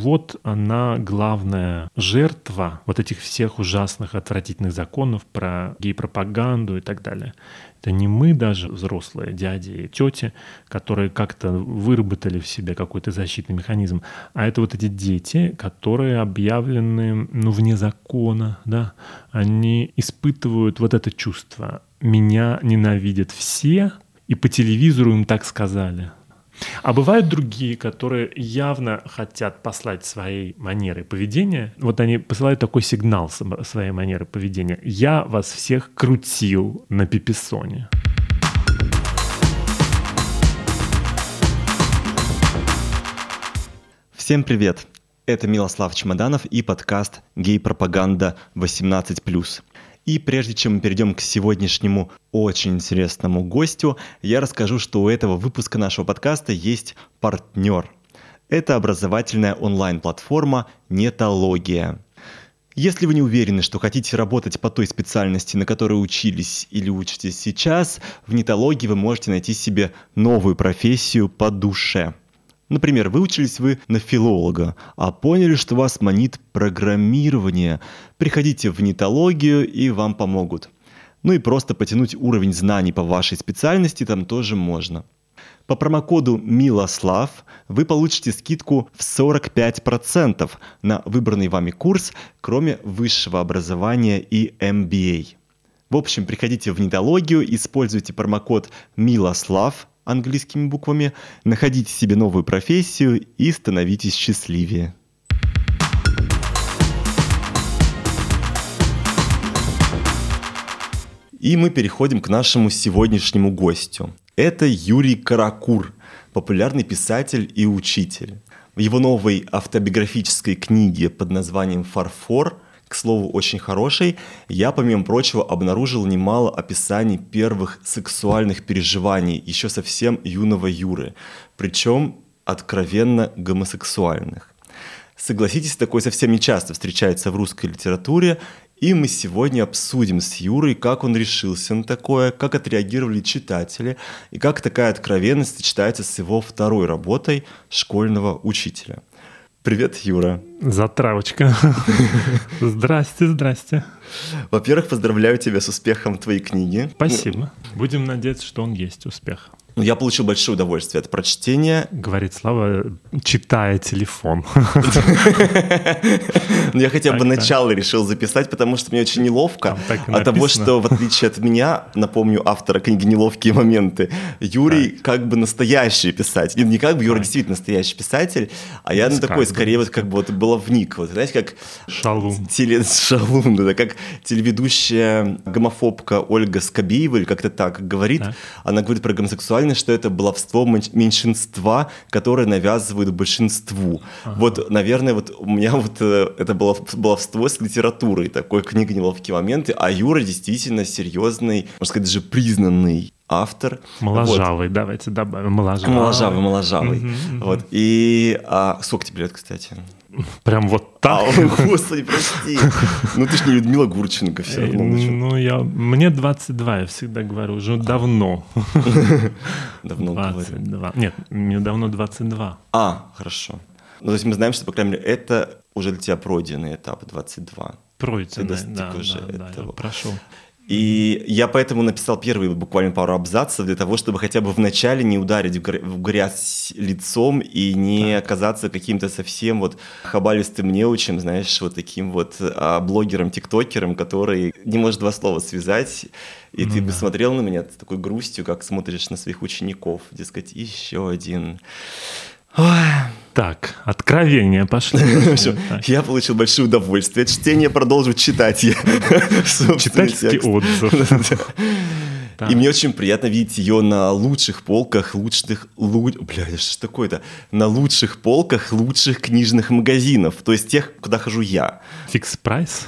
Вот она главная жертва вот этих всех ужасных, отвратительных законов про гей-пропаганду и так далее. Это не мы даже, взрослые дяди и тети, которые как-то выработали в себе какой-то защитный механизм, а это вот эти дети, которые объявлены ну, вне закона, да, они испытывают вот это чувство. Меня ненавидят все, и по телевизору им так сказали. А бывают другие, которые явно хотят послать своей манерой поведения. Вот они посылают такой сигнал своей манеры поведения. Я вас всех крутил на пиписоне. Всем привет! Это Милослав Чемоданов и подкаст «Гей-пропаганда 18+.» И прежде чем мы перейдем к сегодняшнему очень интересному гостю, я расскажу, что у этого выпуска нашего подкаста есть партнер. Это образовательная онлайн-платформа «Нетология». Если вы не уверены, что хотите работать по той специальности, на которой учились или учитесь сейчас, в нетологии вы можете найти себе новую профессию по душе – Например, выучились вы на филолога, а поняли, что вас манит программирование. Приходите в нетологию и вам помогут. Ну и просто потянуть уровень знаний по вашей специальности там тоже можно. По промокоду Милослав вы получите скидку в 45% на выбранный вами курс, кроме высшего образования и MBA. В общем, приходите в нетологию, используйте промокод Милослав английскими буквами, находите себе новую профессию и становитесь счастливее. И мы переходим к нашему сегодняшнему гостю. Это Юрий Каракур, популярный писатель и учитель. В его новой автобиографической книге под названием «Фарфор» к слову, очень хороший, я, помимо прочего, обнаружил немало описаний первых сексуальных переживаний еще совсем юного Юры, причем откровенно гомосексуальных. Согласитесь, такое совсем не часто встречается в русской литературе, и мы сегодня обсудим с Юрой, как он решился на такое, как отреагировали читатели, и как такая откровенность сочетается с его второй работой школьного учителя – Привет, Юра. Затравочка. Здрасте, здрасте. Во-первых, поздравляю тебя с успехом твоей книги. Спасибо. Будем надеяться, что он есть успех. Ну, я получил большое удовольствие от прочтения. Говорит Слава, читая телефон. Ну, я хотя бы начало решил записать, потому что мне очень неловко от того, что, в отличие от меня, напомню автора книги «Неловкие моменты», Юрий как бы настоящий писатель. Не как бы, Юра действительно настоящий писатель, а я такой, скорее, вот как бы вот баловник. Вот, знаете, как... Шалун. Шалун, да, как телеведущая гомофобка Ольга Скобеева, или как-то так говорит. Она говорит про гомосексуальность уверены, что это баловство меньшинства, которое навязывают большинству. Ага. Вот, наверное, вот у меня вот э, это было баловство с литературой, такой книга «Неловкие моменты», а Юра действительно серьезный, можно сказать, даже признанный автор. Моложавый, вот. давайте добавим. Моложавый. Моложавый, моложавый. Угу. Вот. И а, сколько тебе лет, кстати? Прям вот так? А, господи, прости. Ну ты ж не Людмила Гурченко все равно. Ну, ну я, мне 22, я всегда говорю, уже давно. Давно 22. Говорю. Нет, мне давно 22. А, хорошо. Ну, то есть мы знаем, что, по крайней мере, это уже для тебя пройденный этап 22. Пройденный, да, да, да, прошел. И я поэтому написал первые буквально пару абзацев для того, чтобы хотя бы вначале не ударить в грязь лицом и не так. оказаться каким-то совсем вот хабалистым неучем, знаешь, вот таким вот а, блогером, тиктокером, который не может два слова связать. И ну, ты да. бы смотрел на меня с такой грустью, как смотришь на своих учеников, дескать, еще один так, откровения пошли. Я получил большое удовольствие от чтения, продолжу читать. Читательский отзыв. И мне очень приятно видеть ее на лучших полках лучших... Лу... Бля, что ж такое-то? На лучших полках лучших книжных магазинов. То есть тех, куда хожу я. Фикс прайс?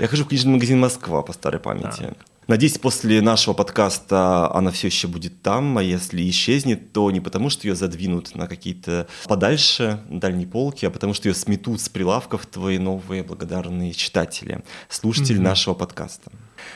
Я хожу в книжный магазин «Москва» по старой памяти. Надеюсь, после нашего подкаста она все еще будет там, а если исчезнет, то не потому, что ее задвинут на какие-то подальше дальние полки, а потому что ее сметут с прилавков твои новые благодарные читатели, слушатели mm-hmm. нашего подкаста.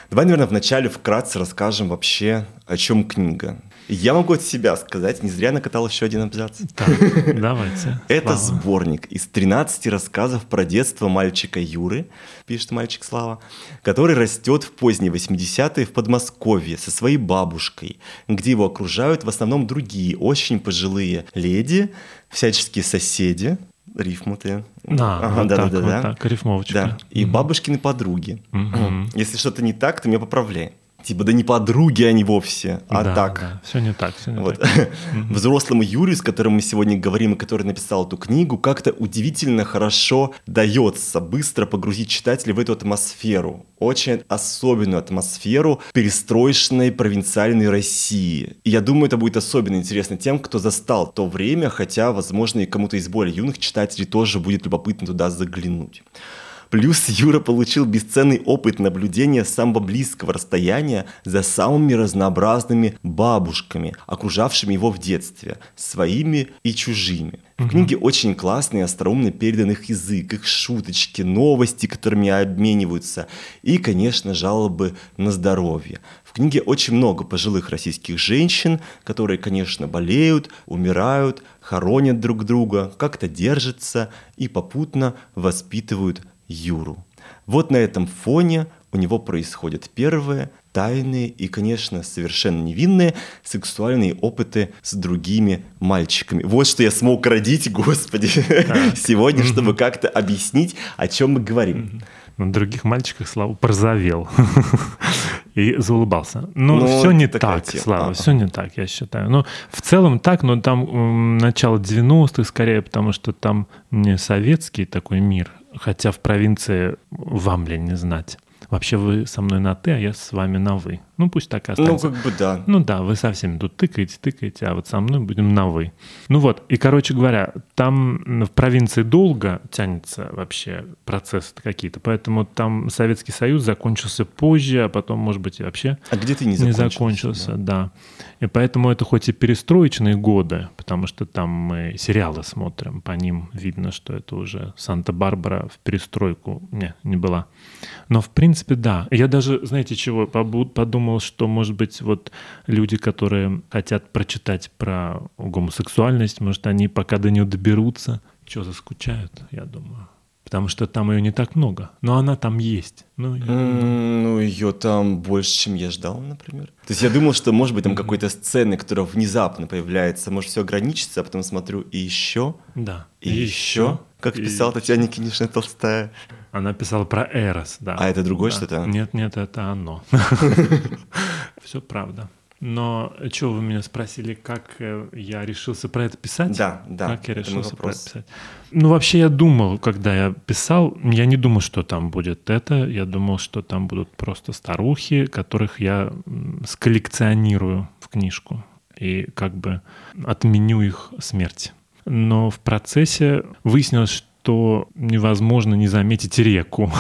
Давай, наверное, вначале вкратце расскажем вообще, о чем книга. Я могу от себя сказать, не зря накатал еще один абзац. Так, давайте. Это Слава. сборник из 13 рассказов про детство мальчика Юры, пишет мальчик Слава, который растет в поздние 80-е в Подмосковье со своей бабушкой, где его окружают в основном другие очень пожилые леди, всяческие соседи, рифмутые. Да, Ага, вот да, так, да, вот да. так, рифмовочка. Да, и бабушкины подруги. Мгм. Если что-то не так, то меня поправляй. Типа, да не подруги они вовсе, а Да, так. да, все не так, все не Вот. так. Взрослому Юрию, с которым мы сегодня говорим, и который написал эту книгу, как-то удивительно хорошо дается быстро погрузить читателя в эту атмосферу. Очень особенную атмосферу перестроечной провинциальной России. И я думаю, это будет особенно интересно тем, кто застал то время, хотя, возможно, и кому-то из более юных читателей тоже будет любопытно туда заглянуть. Плюс Юра получил бесценный опыт наблюдения с самого близкого расстояния за самыми разнообразными бабушками, окружавшими его в детстве, своими и чужими. В книге очень классный и остроумно передан их язык, их шуточки, новости, которыми обмениваются, и, конечно, жалобы на здоровье. В книге очень много пожилых российских женщин, которые, конечно, болеют, умирают, хоронят друг друга, как-то держатся и попутно воспитывают Юру. Вот на этом фоне у него происходят первые тайные и, конечно, совершенно невинные сексуальные опыты с другими мальчиками. Вот что я смог родить, господи, сегодня, чтобы как-то объяснить, о чем мы говорим. На других мальчиках Слава порозовел и заулыбался. Ну, Ну, все не так, тема. Слава, все не так, я считаю. Ну, в целом так, но там начало 90-х скорее, потому что там не советский такой мир, хотя в провинции вам ли не знать. Вообще вы со мной на «ты», а я с вами на «вы». Ну, пусть так и Ну, останется. как бы да. Ну да, вы со всеми тут тыкаете, тыкаете, а вот со мной будем на «вы». Ну вот, и, короче говоря, там в провинции долго тянется вообще процесс какие-то, поэтому там Советский Союз закончился позже, а потом, может быть, и вообще А где ты не не закончился? закончился, да? да. И поэтому это хоть и перестроечные годы, потому что там мы сериалы смотрим, по ним видно, что это уже Санта-Барбара в перестройку не, не была. Но в принципе, да. Я даже, знаете, чего побу- подумал, что, может быть, вот люди, которые хотят прочитать про гомосексуальность, может, они пока до нее доберутся, что заскучают, я думаю. Потому что там ее не так много. Но она там есть. Ну, я- Ну, ее там больше, чем я ждал, например. То есть я думал, что, может быть, там какой-то сцены, которая внезапно появляется, может, все ограничится, а потом смотрю, и еще, да. и, еще, как писала Татьяна Никитична Толстая. Она писала про Эрос, да. А это другое Да. что-то? Нет, нет, это оно. Все правда. Но что вы меня спросили, как э, я решился про это писать? Да, да, Как я решился про это писать? Ну, вообще я думал, когда я писал, я не думал, что там будет это. Я думал, что там будут просто старухи, которых я сколлекционирую в книжку и как бы отменю их смерть. Но в процессе выяснилось, что невозможно не заметить реку.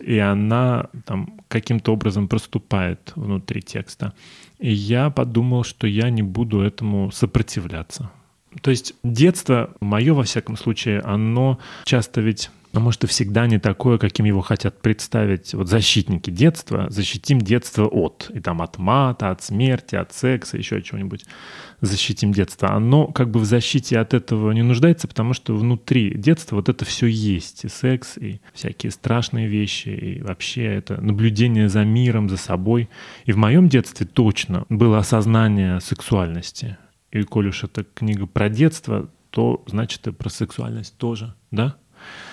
И она там каким-то образом проступает внутри текста. И я подумал, что я не буду этому сопротивляться. То есть детство, мое во всяком случае, оно часто ведь а может и всегда не такое, каким его хотят представить вот защитники детства. Защитим детство от. И там от мата, от смерти, от секса, еще от чего-нибудь. Защитим детство. Оно как бы в защите от этого не нуждается, потому что внутри детства вот это все есть. И секс, и всякие страшные вещи, и вообще это наблюдение за миром, за собой. И в моем детстве точно было осознание сексуальности. И коль уж это книга про детство, то значит и про сексуальность тоже, да?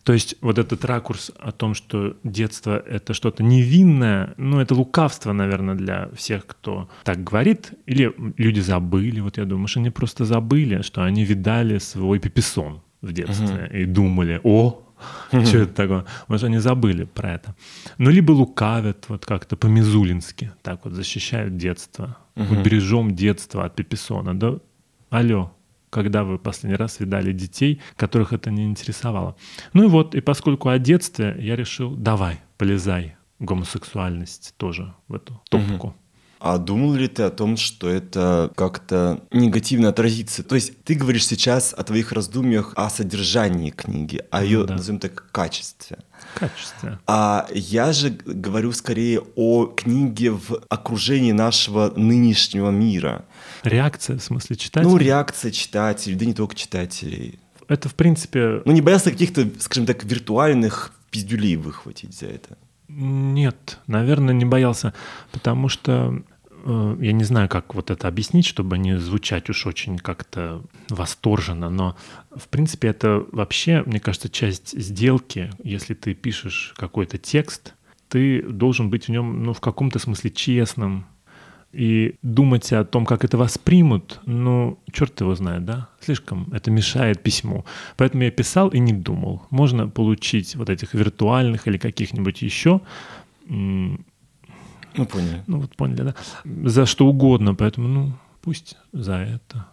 То есть вот этот ракурс о том, что детство — это что-то невинное, ну, это лукавство, наверное, для всех, кто так говорит. Или люди забыли, вот я думаю, что они просто забыли, что они видали свой пиписон в детстве и думали, о, что это такое? Может, они забыли про это. Ну, либо лукавят вот как-то по-мизулински, так вот защищают детство. Вот бережем детство от пиписона. Да алло, когда вы последний раз видали детей, которых это не интересовало. Ну и вот, и поскольку о детстве, я решил, давай, полезай гомосексуальность тоже в эту топку. А думал ли ты о том, что это как-то негативно отразится? То есть ты говоришь сейчас о твоих раздумьях о содержании книги, о ее, да. назовем так, качестве. Качестве. А я же говорю скорее о книге в окружении нашего нынешнего мира. Реакция, в смысле, читателей? Ну, реакция читателей, да не только читателей. Это, в принципе... Ну, не боялся каких-то, скажем так, виртуальных пиздюлей выхватить за это? Нет, наверное, не боялся, потому что я не знаю, как вот это объяснить, чтобы не звучать уж очень как-то восторженно, но в принципе это вообще, мне кажется, часть сделки. Если ты пишешь какой-то текст, ты должен быть в нем, ну, в каком-то смысле честным, и думать о том, как это воспримут, ну, черт его знает, да? Слишком это мешает письму. Поэтому я писал и не думал. Можно получить вот этих виртуальных или каких-нибудь еще ну, поняли. Ну, вот поняли, да? За что угодно, поэтому, ну, пусть за это.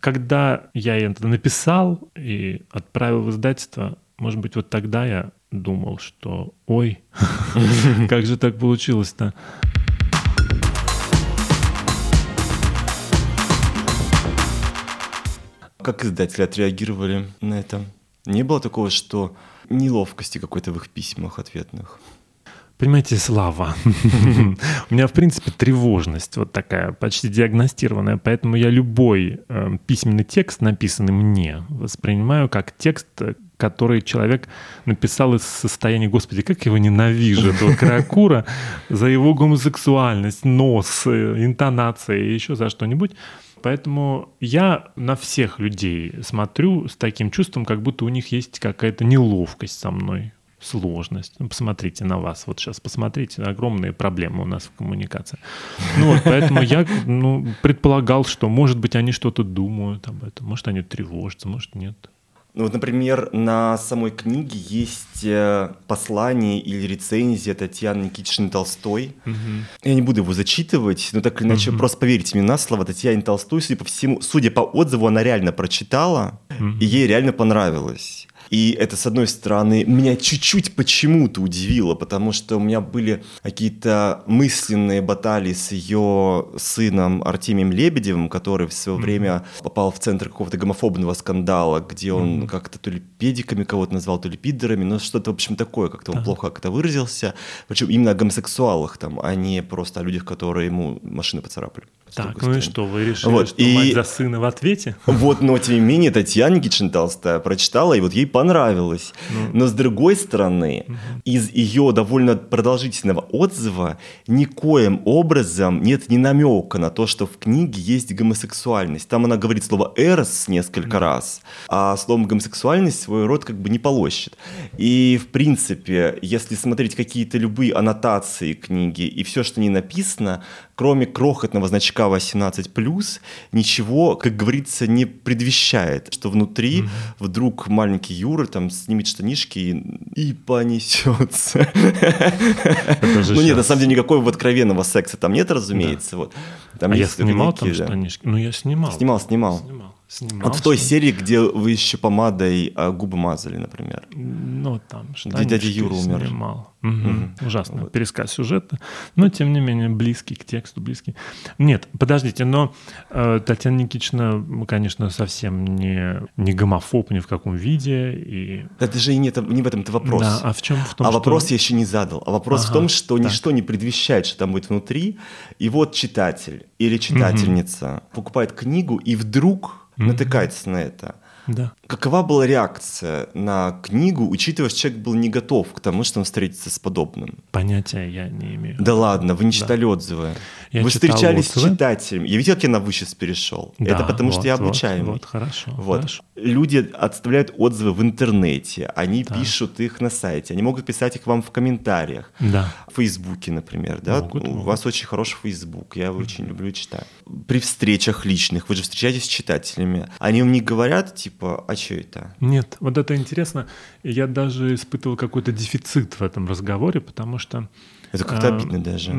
Когда я это написал и отправил в издательство, может быть, вот тогда я думал, что ой, как же так получилось-то? Как издатели отреагировали на это? Не было такого, что неловкости какой-то в их письмах ответных? Понимаете, слава. У меня, в принципе, тревожность вот такая, почти диагностированная, поэтому я любой э, письменный текст, написанный мне, воспринимаю как текст, который человек написал из состояния, господи, как его ненавижу, этого Кракура, за его гомосексуальность, нос, э, интонация и еще за что-нибудь. Поэтому я на всех людей смотрю с таким чувством, как будто у них есть какая-то неловкость со мной сложность. Ну, посмотрите на вас. Вот сейчас посмотрите, огромные проблемы у нас в коммуникации. Ну вот, поэтому я ну, предполагал, что, может быть, они что-то думают об этом. Может, они тревожатся, может, нет. Ну вот, например, на самой книге есть э, послание или рецензия Татьяны Никитичны Толстой. Угу. Я не буду его зачитывать, но так или иначе, угу. просто поверьте мне на слово, Татьяне Толстой, судя по всему, судя по отзыву, она реально прочитала, угу. и ей реально понравилось. И это, с одной стороны, меня чуть-чуть почему-то удивило, потому что у меня были какие-то мысленные баталии с ее сыном Артемием Лебедевым, который в свое mm-hmm. время попал в центр какого-то гомофобного скандала, где он mm-hmm. как-то то ли педиками кого-то назвал, то ли пидорами, но что-то, в общем, такое, как-то он uh-huh. плохо как-то выразился. Причем именно о гомосексуалах там, а не просто о людях, которые ему машины поцарапали. Так, ну и что, вы решили, вот, что и... мать за сына в ответе? Вот, но тем не менее Татьяна Никитична Толстая прочитала, и вот ей понравилось. Ну. Но с другой стороны, угу. из ее довольно продолжительного отзыва никоим образом нет ни намека на то, что в книге есть гомосексуальность. Там она говорит слово «эрос» несколько угу. раз, а словом «гомосексуальность» свой род как бы не полощет. И, в принципе, если смотреть какие-то любые аннотации книги и все, что не написано, кроме крохотного значка 18+, ничего, как говорится, не предвещает, что внутри mm-hmm. вдруг маленький Юра там снимет штанишки и, и понесется. Ну нет, на самом деле никакого откровенного секса там нет, разумеется. Вот. Там а я снимал там штанишки? Ну я снимал. Снимал, снимал. Снимал, вот в той серии, где вы еще помадой а, губы мазали, например. Ну, там Где дядя Юра умер. Снимал. Угу. Угу. Ужасно. Вот. Пересказ сюжета. Но, тем не менее, близкий к тексту, близкий. Нет, подождите, но э, Татьяна Никитична, конечно, совсем не, не гомофоб ни в каком виде. И... Это же и не, не в этом-то вопрос. Да, а в чем? В том, а что... вопрос я еще не задал. А вопрос ага, в том, что так. ничто не предвещает, что там будет внутри. И вот читатель или читательница угу. покупает книгу, и вдруг. Натыкается на это. Да. Какова была реакция на книгу, учитывая, что человек был не готов к тому, что он встретится с подобным? Понятия я не имею. Да ладно, вы не читали да. отзывы. Я вы встречались отзывы. с читателями. Я видел, как я на вы сейчас перешел. Да, Это потому, вот, что я обучаемый. Вот, вот хорошо, вот. хорошо. Люди отставляют отзывы в интернете, они да. пишут их на сайте, они могут писать их вам в комментариях. Да. В Фейсбуке, например. Да? Могут, У могут. вас очень хороший Фейсбук, я его очень люблю читать. При встречах личных, вы же встречаетесь с читателями, они вам не говорят, типа, а что это? Нет, вот это интересно. Я даже испытывал какой-то дефицит в этом разговоре, потому что... Это как-то э, обидно даже.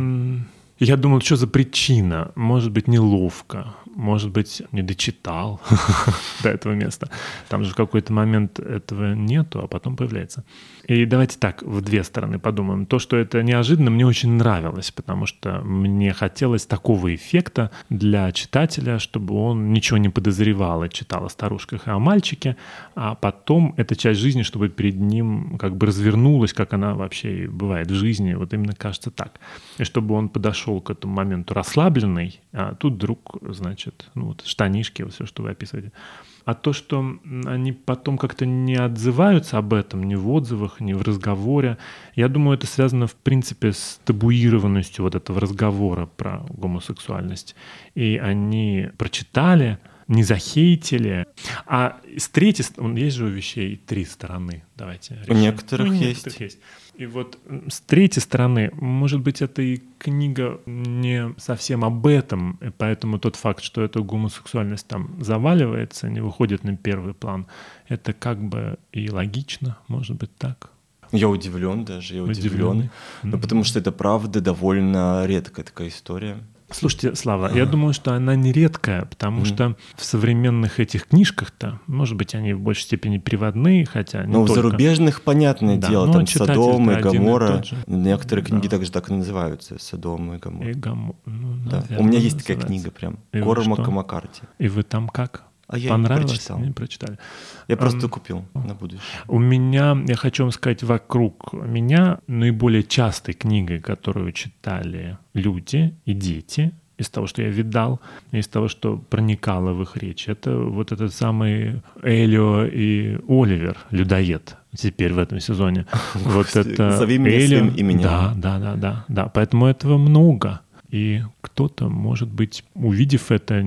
Я думал, что за причина? Может быть, неловко, может быть, не дочитал до этого места. Там же в какой-то момент этого нету, а потом появляется. И давайте так, в две стороны подумаем. То, что это неожиданно, мне очень нравилось, потому что мне хотелось такого эффекта для читателя, чтобы он ничего не подозревал и читал о старушках и о мальчике, а потом эта часть жизни, чтобы перед ним как бы развернулась, как она вообще бывает в жизни, вот именно кажется так. И чтобы он подошел к этому моменту расслабленный, а тут вдруг, значит, ну вот штанишки, вот все, что вы описываете, а то, что они потом как-то не отзываются об этом ни в отзывах, ни в разговоре, я думаю, это связано, в принципе, с табуированностью вот этого разговора про гомосексуальность. И они прочитали, не захейтили. А с третьей стороны, есть же у вещей три стороны, давайте. Решим. У некоторых, ну, у некоторых есть. есть. И вот с третьей стороны, может быть, эта и книга не совсем об этом, и поэтому тот факт, что эта гомосексуальность там заваливается, не выходит на первый план, это как бы и логично, может быть, так. Я удивлен даже, я удивлен. Ну, потому что это правда довольно редкая такая история. Слушайте, Слава, ага. я думаю, что она не редкая, потому mm. что в современных этих книжках-то, может быть, они в большей степени приводные, хотя не Ну, в зарубежных, понятное да, дело, там Содом и Гамора. Некоторые книги да. также так и называются, Содом и Гамора. И Гамор. Ну, да. У меня есть такая книга прям, Кормака Маккарти. И вы там как? А я Понравилось? не прочитал. Не прочитали. Я просто um, купил на будущее. У меня, я хочу вам сказать, вокруг меня наиболее частой книгой, которую читали люди и дети, из того, что я видал, из того, что проникало в их речь, это вот этот самый Элио и Оливер, людоед, теперь в этом сезоне. Вот это Зови меня Элио. именем. Да, да, да, да, да. Поэтому этого много. И кто-то, может быть, увидев это,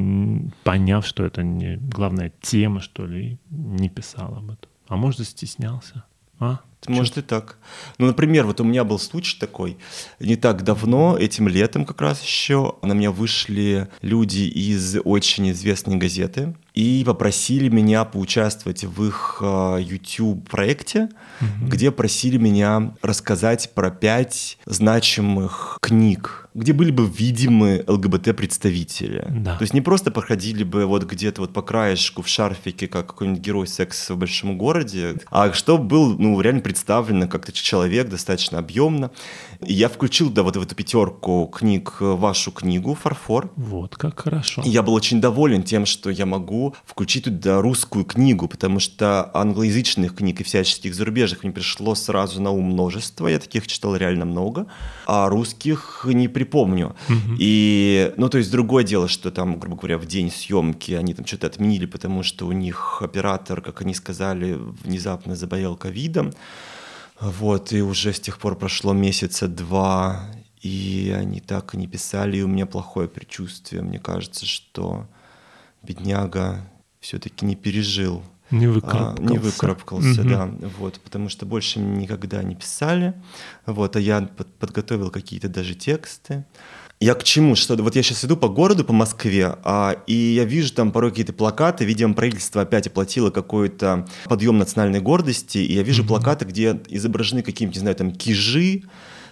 поняв, что это не главная тема, что ли, не писал об этом. А может, стеснялся. А? Может и так. Ну, например, вот у меня был случай такой. Не так давно, этим летом как раз еще, на меня вышли люди из очень известной газеты и попросили меня поучаствовать в их а, YouTube-проекте, mm-hmm. где просили меня рассказать про пять значимых книг где были бы видимы ЛГБТ-представители. Да. То есть не просто проходили бы вот где-то вот по краешку в шарфике, как какой-нибудь герой секса в большом городе, а что был, ну, реально представлен как-то человек достаточно объемно. И я включил, да, вот в эту пятерку книг вашу книгу «Фарфор». Вот, как хорошо. И я был очень доволен тем, что я могу включить туда русскую книгу, потому что англоязычных книг и всяческих зарубежных мне пришло сразу на ум множество, я таких читал реально много, а русских не при припомню. Угу. И, ну, то есть другое дело, что там, грубо говоря, в день съемки они там что-то отменили, потому что у них оператор, как они сказали, внезапно заболел ковидом. Вот, и уже с тех пор прошло месяца два, и они так и не писали, и у меня плохое предчувствие. Мне кажется, что бедняга все-таки не пережил не выкарабкался. А, не выкарабкался, угу. да. Вот, потому что больше никогда не писали. Вот, а я под, подготовил какие-то даже тексты. Я к чему? Что вот я сейчас иду по городу, по Москве, а, и я вижу там порой какие-то плакаты. Видимо, правительство опять оплатило какой-то подъем национальной гордости, и я вижу mm-hmm. плакаты, где изображены какие-нибудь, не знаю, там кижи,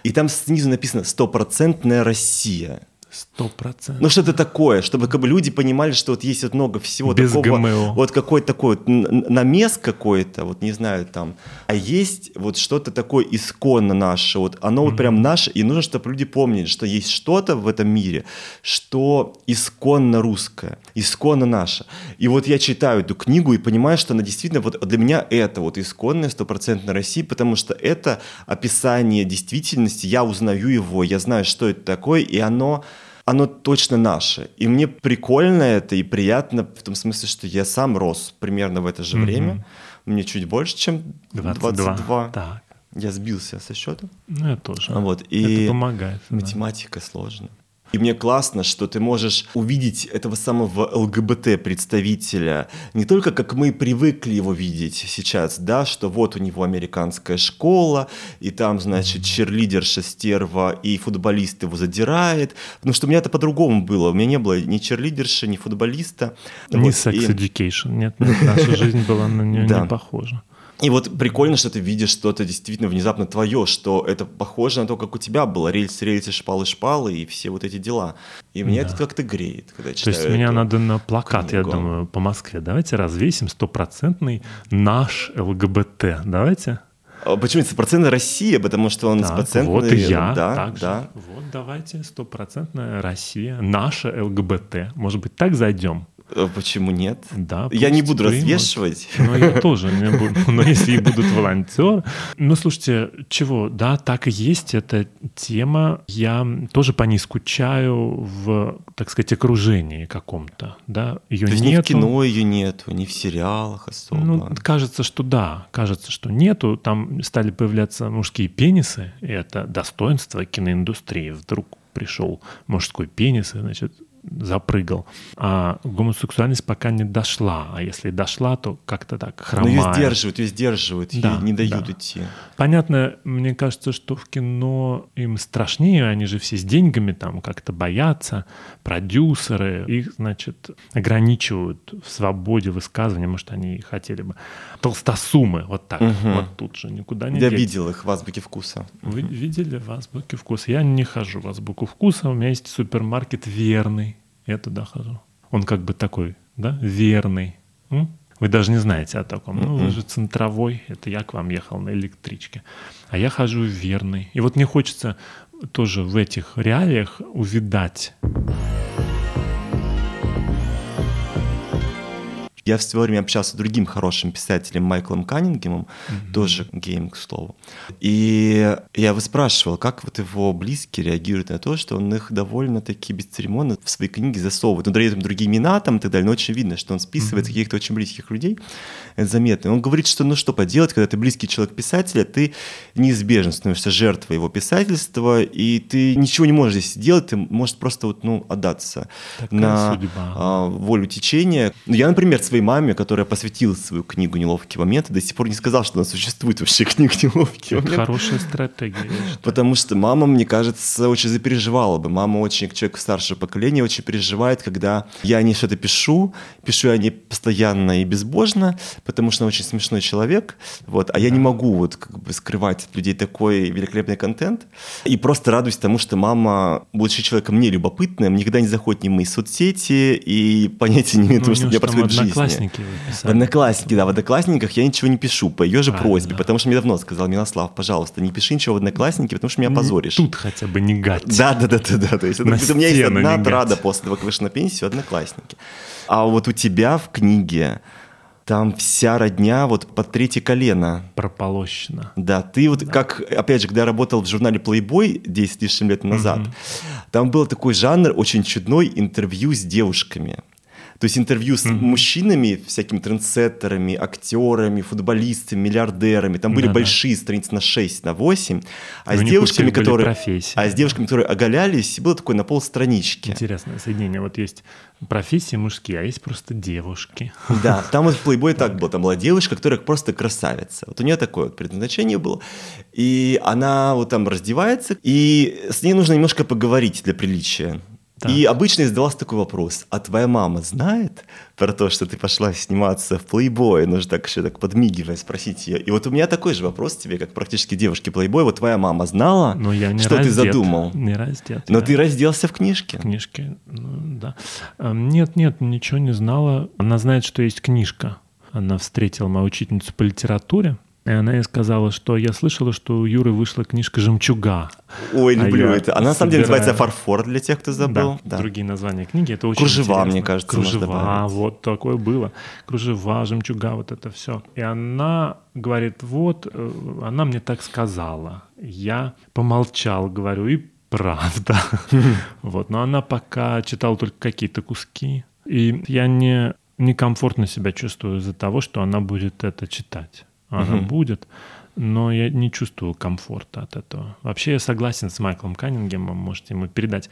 и там снизу написано «стопроцентная Россия». Сто процентов. Ну что-то такое, чтобы как бы люди понимали, что вот есть вот много всего Без такого. ГМО. Вот какой-то такой вот намес какой-то, вот не знаю там. А есть вот что-то такое исконно наше, вот оно mm-hmm. вот прям наше, и нужно, чтобы люди помнили, что есть что-то в этом мире, что исконно русское, исконно наше. И вот я читаю эту книгу и понимаю, что она действительно вот для меня это вот исконная стопроцентная Россия, потому что это описание действительности, я узнаю его, я знаю, что это такое, и оно оно точно наше. И мне прикольно это и приятно в том смысле, что я сам рос примерно в это же mm-hmm. время. Мне чуть больше, чем 22. 22. Так. Я сбился со счета. Ну, я тоже. Вот. И это помогает. Математика да. сложная. И мне классно, что ты можешь увидеть этого самого ЛГБТ-представителя не только как мы привыкли его видеть сейчас, да, что вот у него американская школа, и там, значит, черлидерша стерва, и футболист его задирает. Потому что у меня это по-другому было. У меня не было ни черлидерши, ни футболиста. Ни вот, и... education. Нет, нет, наша жизнь была на нее не похожа. И вот прикольно, что ты видишь что-то действительно внезапно твое, что это похоже на то, как у тебя было. Рельсы, рельсы, шпалы, шпалы и все вот эти дела. И меня да. это как-то греет, когда я читаю То есть меня надо на плакат, книгу. я думаю, по Москве. Давайте развесим стопроцентный наш ЛГБТ. Давайте. А почему стопроцентная Россия? Потому что он стопроцентный... Вот и я. Да, так да. Же. Вот давайте стопроцентная Россия, наша ЛГБТ. Может быть, так зайдем? Э, почему нет? Да. Я не буду примут. развешивать. Но я тоже не буду. Но если и будут волонтеры. Ну, слушайте, чего? Да, так и есть. Эта тема. Я тоже по ней скучаю в, так сказать, окружении каком-то. Да, ее То есть нету. ни в кино ее нету, ни в сериалах особо. Ну, кажется, что да. Кажется, что нету. Там стали появляться мужские пенисы. И это достоинство киноиндустрии. Вдруг пришел мужской пенис, и, значит, запрыгал. А гомосексуальность пока не дошла. А если дошла, то как-то так хромает. Но ее сдерживают, ее сдерживают, да, не дают да. идти. Понятно, мне кажется, что в кино им страшнее, они же все с деньгами там как-то боятся. Продюсеры их, значит, ограничивают в свободе высказывания. Может, они хотели бы. Толстосумы, вот так. Угу. Вот тут же никуда не Я деть. видел их в азбуке вкуса. Вы видели в азбуке вкуса? Я не хожу в азбуку вкуса. У меня есть супермаркет верный я туда хожу. Он как бы такой, да, верный. Вы даже не знаете о таком. Ну, вы же центровой, это я к вам ехал на электричке. А я хожу верный. И вот мне хочется тоже в этих реалиях увидать Я в свое время общался с другим хорошим писателем Майклом Каннингемом, mm-hmm. тоже гейм, к слову. И я его спрашивал, как вот его близкие реагируют на то, что он их довольно-таки бесцеремонно в свои книги засовывает. Он дает им другие имена там и так далее, но очень видно, что он списывает mm-hmm. каких-то очень близких людей. Это заметно. Он говорит, что ну что поделать, когда ты близкий человек писателя, ты неизбежно становишься жертвой его писательства, и ты ничего не можешь здесь сделать, ты можешь просто вот, ну, отдаться Такая на судьба. А, волю течения. Ну, я, например, своей маме, которая посвятила свою книгу «Неловкие моменты», до сих пор не сказал, что она существует вообще книг «Неловкие Это моменты». хорошая стратегия. Потому что мама, мне кажется, очень запереживала бы. Мама очень, человек старшего поколения, очень переживает, когда я не что-то пишу, пишу я не постоянно и безбожно, потому что она очень смешной человек, вот, а я не могу вот как бы скрывать от людей такой великолепный контент. И просто радуюсь тому, что мама, будучи человеком не любопытным, никогда не заходит ни в мои соцсети и понятия не имеет ну, того, что у меня происходит в жизни. Одноклассники В Одноклассники, да, в Одноклассниках я ничего не пишу по ее же просьбе, потому что мне давно сказал Милослав, пожалуйста, не пиши ничего в Одноклассники, потому что меня позоришь. Тут хотя бы не гать. Да, да, да, да, да. То есть, у меня есть одна трада после того, как вышел на пенсию, Одноклассники. А вот у тебя в книге там вся родня вот под третье колено. Прополощена. Да, ты вот да. как, опять же, когда я работал в журнале Playboy 10 лишним лет назад, угу. там был такой жанр очень чудной интервью с девушками. То есть интервью с mm-hmm. мужчинами, всякими трендсеттерами, актерами, футболистами, миллиардерами. Там были Да-да. большие страницы на 6, на 8. А с девушками, которые... А с девушками, которые оголялись, было такое на полстранички. Интересное соединение. Вот есть профессии мужские, а есть просто девушки. Да, там вот в Playboy так было. Там была девушка, которая просто красавица. Вот у нее такое вот предназначение было. И она вот там раздевается, и с ней нужно немножко поговорить для приличия. Так. И обычно задавался такой вопрос, а твоя мама знает про то, что ты пошла сниматься в плейбой? Нужно так еще так подмигивая спросить ее. И вот у меня такой же вопрос тебе, как практически девушке плейбой. Вот твоя мама знала, Но я не что раздет, ты задумал? Не раздет. Но я... ты разделся в книжке. В книжке, ну, да. Эм, нет, нет, ничего не знала. Она знает, что есть книжка. Она встретила мою учительницу по литературе. И она ей сказала, что я слышала, что у Юры вышла книжка «Жемчуга». Ой, а люблю а это. Она на самом деле называется «Фарфор» для тех, кто забыл. Да, да. другие названия книги. Это очень Кружева, интересно. мне кажется, Кружева, вот такое было. Кружева, «Жемчуга», вот это все. И она говорит, вот, э, она мне так сказала. Я помолчал, говорю, и правда. Вот, но она пока читала только какие-то куски. И я не некомфортно себя чувствую из-за того, что она будет это читать она угу. будет, но я не чувствую комфорта от этого. Вообще я согласен с Майклом Каннингемом, можете ему передать,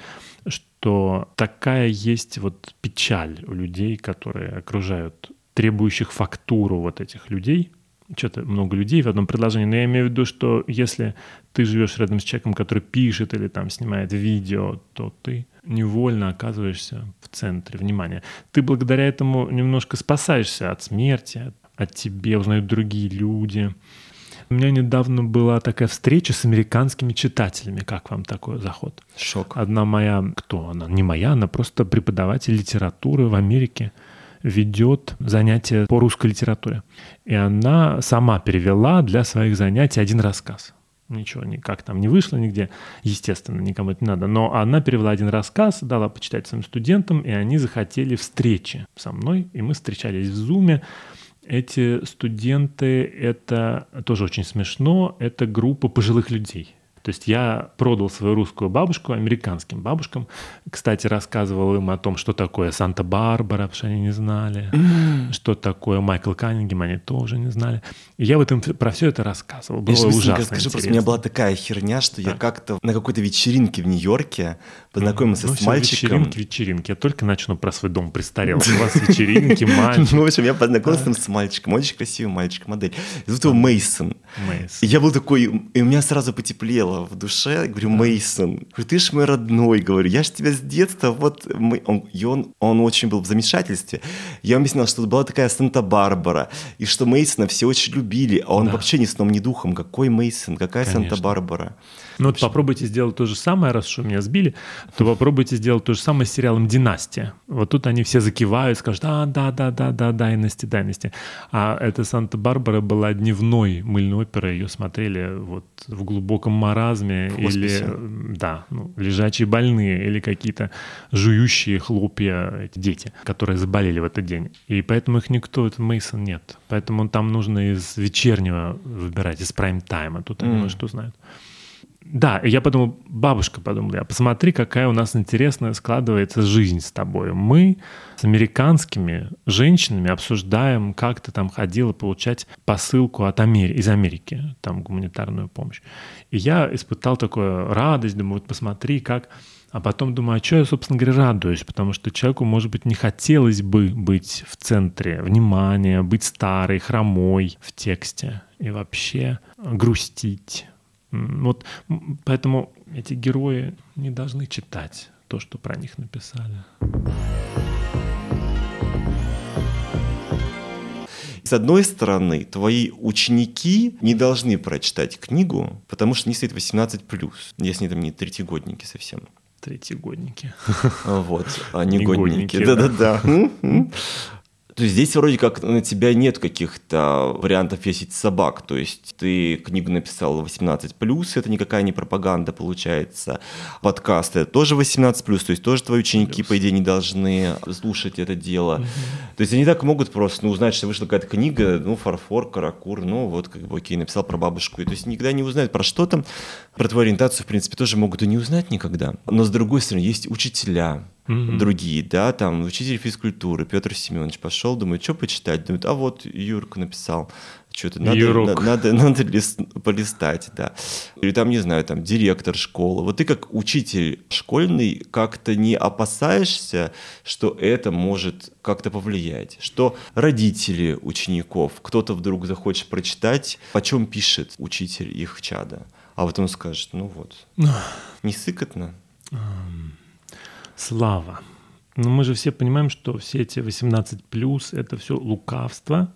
что такая есть вот печаль у людей, которые окружают требующих фактуру вот этих людей. Что-то много людей в одном предложении, но я имею в виду, что если ты живешь рядом с человеком, который пишет или там снимает видео, то ты невольно оказываешься в центре внимания. Ты благодаря этому немножко спасаешься от смерти, о тебе узнают другие люди. У меня недавно была такая встреча с американскими читателями. Как вам такой заход? Шок. Одна моя, кто она? Не моя, она просто преподаватель литературы в Америке ведет занятия по русской литературе. И она сама перевела для своих занятий один рассказ. Ничего никак там не вышло нигде, естественно, никому это не надо. Но она перевела один рассказ, дала почитать своим студентам, и они захотели встречи со мной, и мы встречались в Зуме. Эти студенты, это тоже очень смешно, это группа пожилых людей. То есть я продал свою русскую бабушку американским бабушкам. Кстати, рассказывал им о том, что такое Санта-Барбара, потому что они не знали. Что такое Майкл Каннингем, они тоже не знали. И я в этом, про все это рассказывал. Было я ужасно скажу, просто у меня была такая херня, что да. я как-то на какой-то вечеринке в Нью-Йорке познакомился ну, с мальчиком. Вечеринки, вечеринки. Я только начну про свой дом престарелых. У вас вечеринки, мальчик. Ну, в общем, я познакомился с мальчиком. Очень красивый мальчик, модель. Зовут его Мейсон. Я был такой, и у меня сразу потеплело было в душе. Говорю, Мейсон, ты ж мой родной, говорю, я ж тебя с детства, вот мы... Он, и он, он очень был в замешательстве. Я объяснял, что была такая Санта-Барбара, и что Мейсона все очень любили, а он да. вообще ни сном, ни духом. Какой Мейсон, какая Санта-Барбара? Ну вот попробуйте сделать то же самое, раз что меня сбили, то попробуйте сделать то же самое с сериалом «Династия». Вот тут они все закивают, скажут, а, да, да, да, да, дайности, дайности. А эта Санта-Барбара была дневной мыльной оперой, ее смотрели вот в глубоком маразме или, да, ну, лежачие больные или какие-то жующие хлопья дети, которые заболели в этот день. И поэтому их никто, это Мейсон нет. Поэтому там нужно из вечернего выбирать, из прайм-тайма. Тут они, mm. может, узнают. Да, я подумал, бабушка подумала, я посмотри, какая у нас интересная складывается жизнь с тобой. Мы с американскими женщинами обсуждаем, как ты там ходила получать посылку от Амери... из Америки, там гуманитарную помощь. И я испытал такую радость, думаю, вот посмотри, как... А потом думаю, а что я, собственно говоря, радуюсь? Потому что человеку, может быть, не хотелось бы быть в центре внимания, быть старой, хромой в тексте и вообще грустить вот поэтому эти герои не должны читать то, что про них написали. С одной стороны, твои ученики не должны прочитать книгу, потому что не стоит 18+, если там не третьегодники совсем. Третьегодники. Вот, а не годники. Да-да-да. То есть здесь вроде как на тебя нет каких-то вариантов весить собак. То есть ты книгу написал 18+, это никакая не пропаганда получается. Подкасты тоже 18+, то есть тоже твои ученики, Плюс. по идее, не должны слушать это дело. Угу. То есть они так могут просто ну, узнать, что вышла какая-то книга, ну, фарфор, каракур, ну, вот, как бы, окей, написал про бабушку. И, то есть никогда не узнают про что там. Про твою ориентацию, в принципе, тоже могут и не узнать никогда. Но, с другой стороны, есть учителя, mm другие, да, там учитель физкультуры Петр Семенович пошел, думает, что почитать, думает, а вот Юрка написал, что-то надо, на, надо, надо лист, полистать, да. Или там, не знаю, там директор школы. Вот ты как учитель школьный как-то не опасаешься, что это может как-то повлиять, что родители учеников, кто-то вдруг захочет прочитать, о чем пишет учитель их чада, а вот он скажет, ну вот, не сыкотно. Слава. Но мы же все понимаем, что все эти 18 плюс это все лукавство.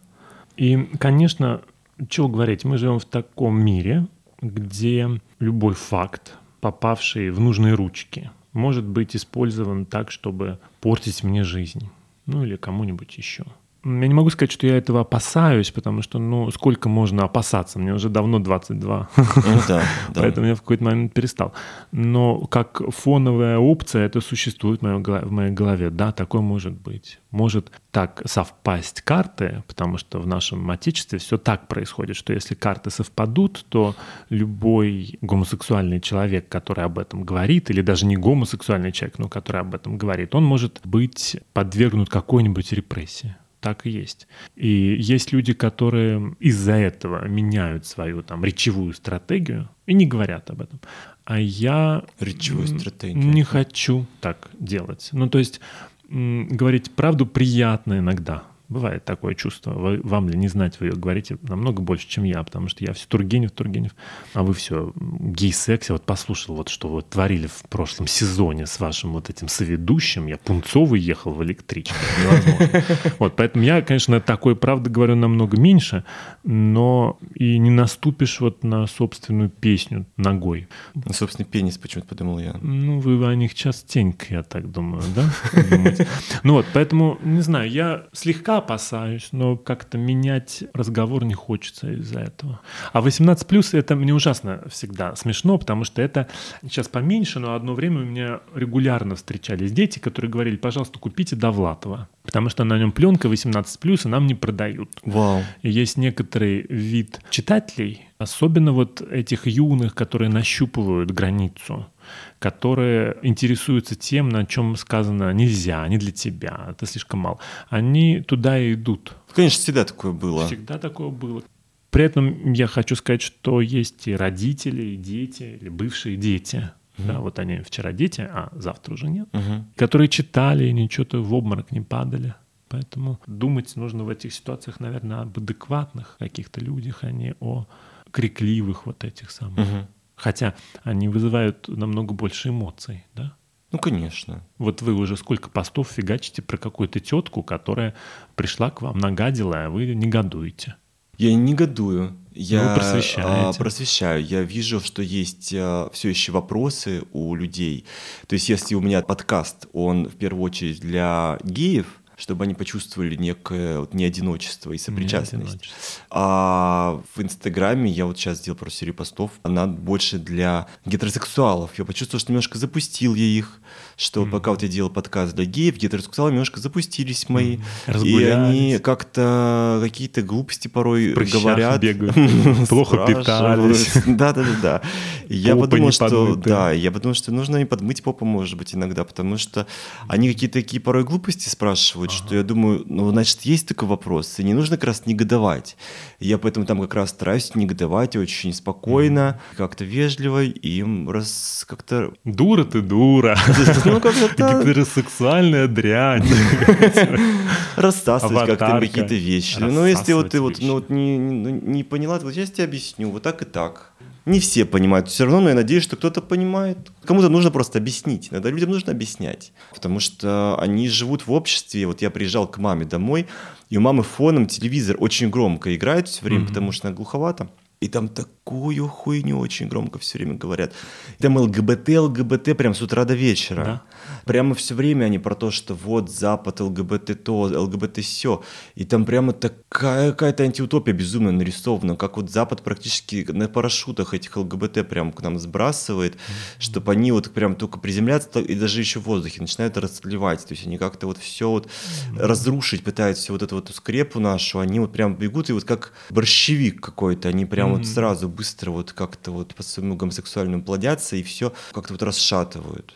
И, конечно, чего говорить, мы живем в таком мире, где любой факт, попавший в нужные ручки, может быть использован так, чтобы портить мне жизнь. Ну или кому-нибудь еще. Я не могу сказать, что я этого опасаюсь, потому что, ну, сколько можно опасаться? Мне уже давно 22. Ну, да, да. Поэтому я в какой-то момент перестал. Но как фоновая опция это существует в моей голове. Да, такое может быть. Может так совпасть карты, потому что в нашем отечестве все так происходит, что если карты совпадут, то любой гомосексуальный человек, который об этом говорит, или даже не гомосексуальный человек, но который об этом говорит, он может быть подвергнут какой-нибудь репрессии так и есть. И есть люди, которые из-за этого меняют свою там речевую стратегию и не говорят об этом. А я речевую стратегию не хочу так делать. Ну, то есть говорить правду приятно иногда. Бывает такое чувство. Вы, вам ли не знать, вы говорите намного больше, чем я, потому что я все Тургенев, Тургенев, а вы все гей-секс. Я вот послушал, вот что вы творили в прошлом сезоне с вашим вот этим соведущим. Я пунцовый ехал в электричке. Невозможно. Вот, поэтому я, конечно, такой правды говорю намного меньше, но и не наступишь вот на собственную песню ногой. На собственный пенис почему-то подумал я. Ну, вы о них частенько, я так думаю, да? Ну вот, поэтому, не знаю, я слегка опасаюсь, но как-то менять разговор не хочется из-за этого. А 18 плюс это мне ужасно всегда смешно, потому что это сейчас поменьше, но одно время у меня регулярно встречались дети, которые говорили, пожалуйста, купите Довлатова, потому что на нем пленка 18 плюс, и нам не продают. Вау. И есть некоторый вид читателей, особенно вот этих юных, которые нащупывают границу которые интересуются тем, на чем сказано нельзя, не для тебя, это слишком мало. Они туда и идут. Конечно, всегда такое было. Всегда такое было. При этом я хочу сказать, что есть и родители, и дети, или бывшие дети, Mm-hmm. Да, вот они вчера дети, а завтра уже нет, Мгм. которые читали и ничего-то в обморок не падали. Поэтому думать нужно в этих ситуациях, наверное, об адекватных каких-то людях, а не о крикливых вот этих самых. Мгм. Хотя они вызывают намного больше эмоций, да? Ну, конечно. Вот вы уже сколько постов фигачите про какую-то тетку, которая пришла к вам, нагадила, а вы негодуете. Я не негодую. Я Вы просвещаете. а, просвещаю. Я вижу, что есть все еще вопросы у людей. То есть, если у меня подкаст, он в первую очередь для геев, чтобы они почувствовали некое вот, неодиночество и сопричастность. Неодиночество. А в Инстаграме я вот сейчас сделал просто серию постов, она больше для гетеросексуалов. Я почувствовал, что немножко запустил я их, что Мгм. пока вот я делал подкаст для геев, гетеросексуалы немножко запустились мои. Мгм. И они как-то какие-то глупости порой говорят. бегают, плохо питались. Да, да, да, да. И Я подумал, что да, я подумал, что нужно и подмыть попу, может быть, иногда, потому что они какие-то такие порой глупости спрашивают, что я думаю, ну, значит, есть такой вопрос, и не нужно как раз негодовать. Я поэтому там как раз стараюсь негодовать очень спокойно, как-то вежливо, и им раз как-то Дура ты дура. ну, как-то Гетеросексуальная дрянь. рассасывать как-то какие-то вещи. Ну, если вот ты вот, ну, вот не, не, не поняла, то вот я тебе объясню, вот так и так. Не все понимают, все равно, но я надеюсь, что кто-то понимает. Кому-то нужно просто объяснить, иногда людям нужно объяснять, потому что они живут в обществе. Вот я приезжал к маме домой, и у мамы фоном телевизор очень громко играет все время, Мгм. потому что она глуховата. И там такую хуйню очень громко все время говорят. И там ЛГБТ, ЛГБТ прям с утра до вечера. Да. Прямо все время они про то, что вот Запад, ЛГБТ то, ЛГБТ все. И там прямо такая какая-то антиутопия безумно нарисована, как вот Запад практически на парашютах этих ЛГБТ прям к нам сбрасывает, чтобы они вот прям только приземляться и даже еще в воздухе начинают расливать. То есть они как-то вот все вот разрушить пытаются вот эту вот скрепу нашу, они вот прям бегут и вот как борщевик какой-то, они прям вот Мгм. сразу быстро вот как-то вот по своему гомосексуальному плодятся и все как-то вот расшатывают.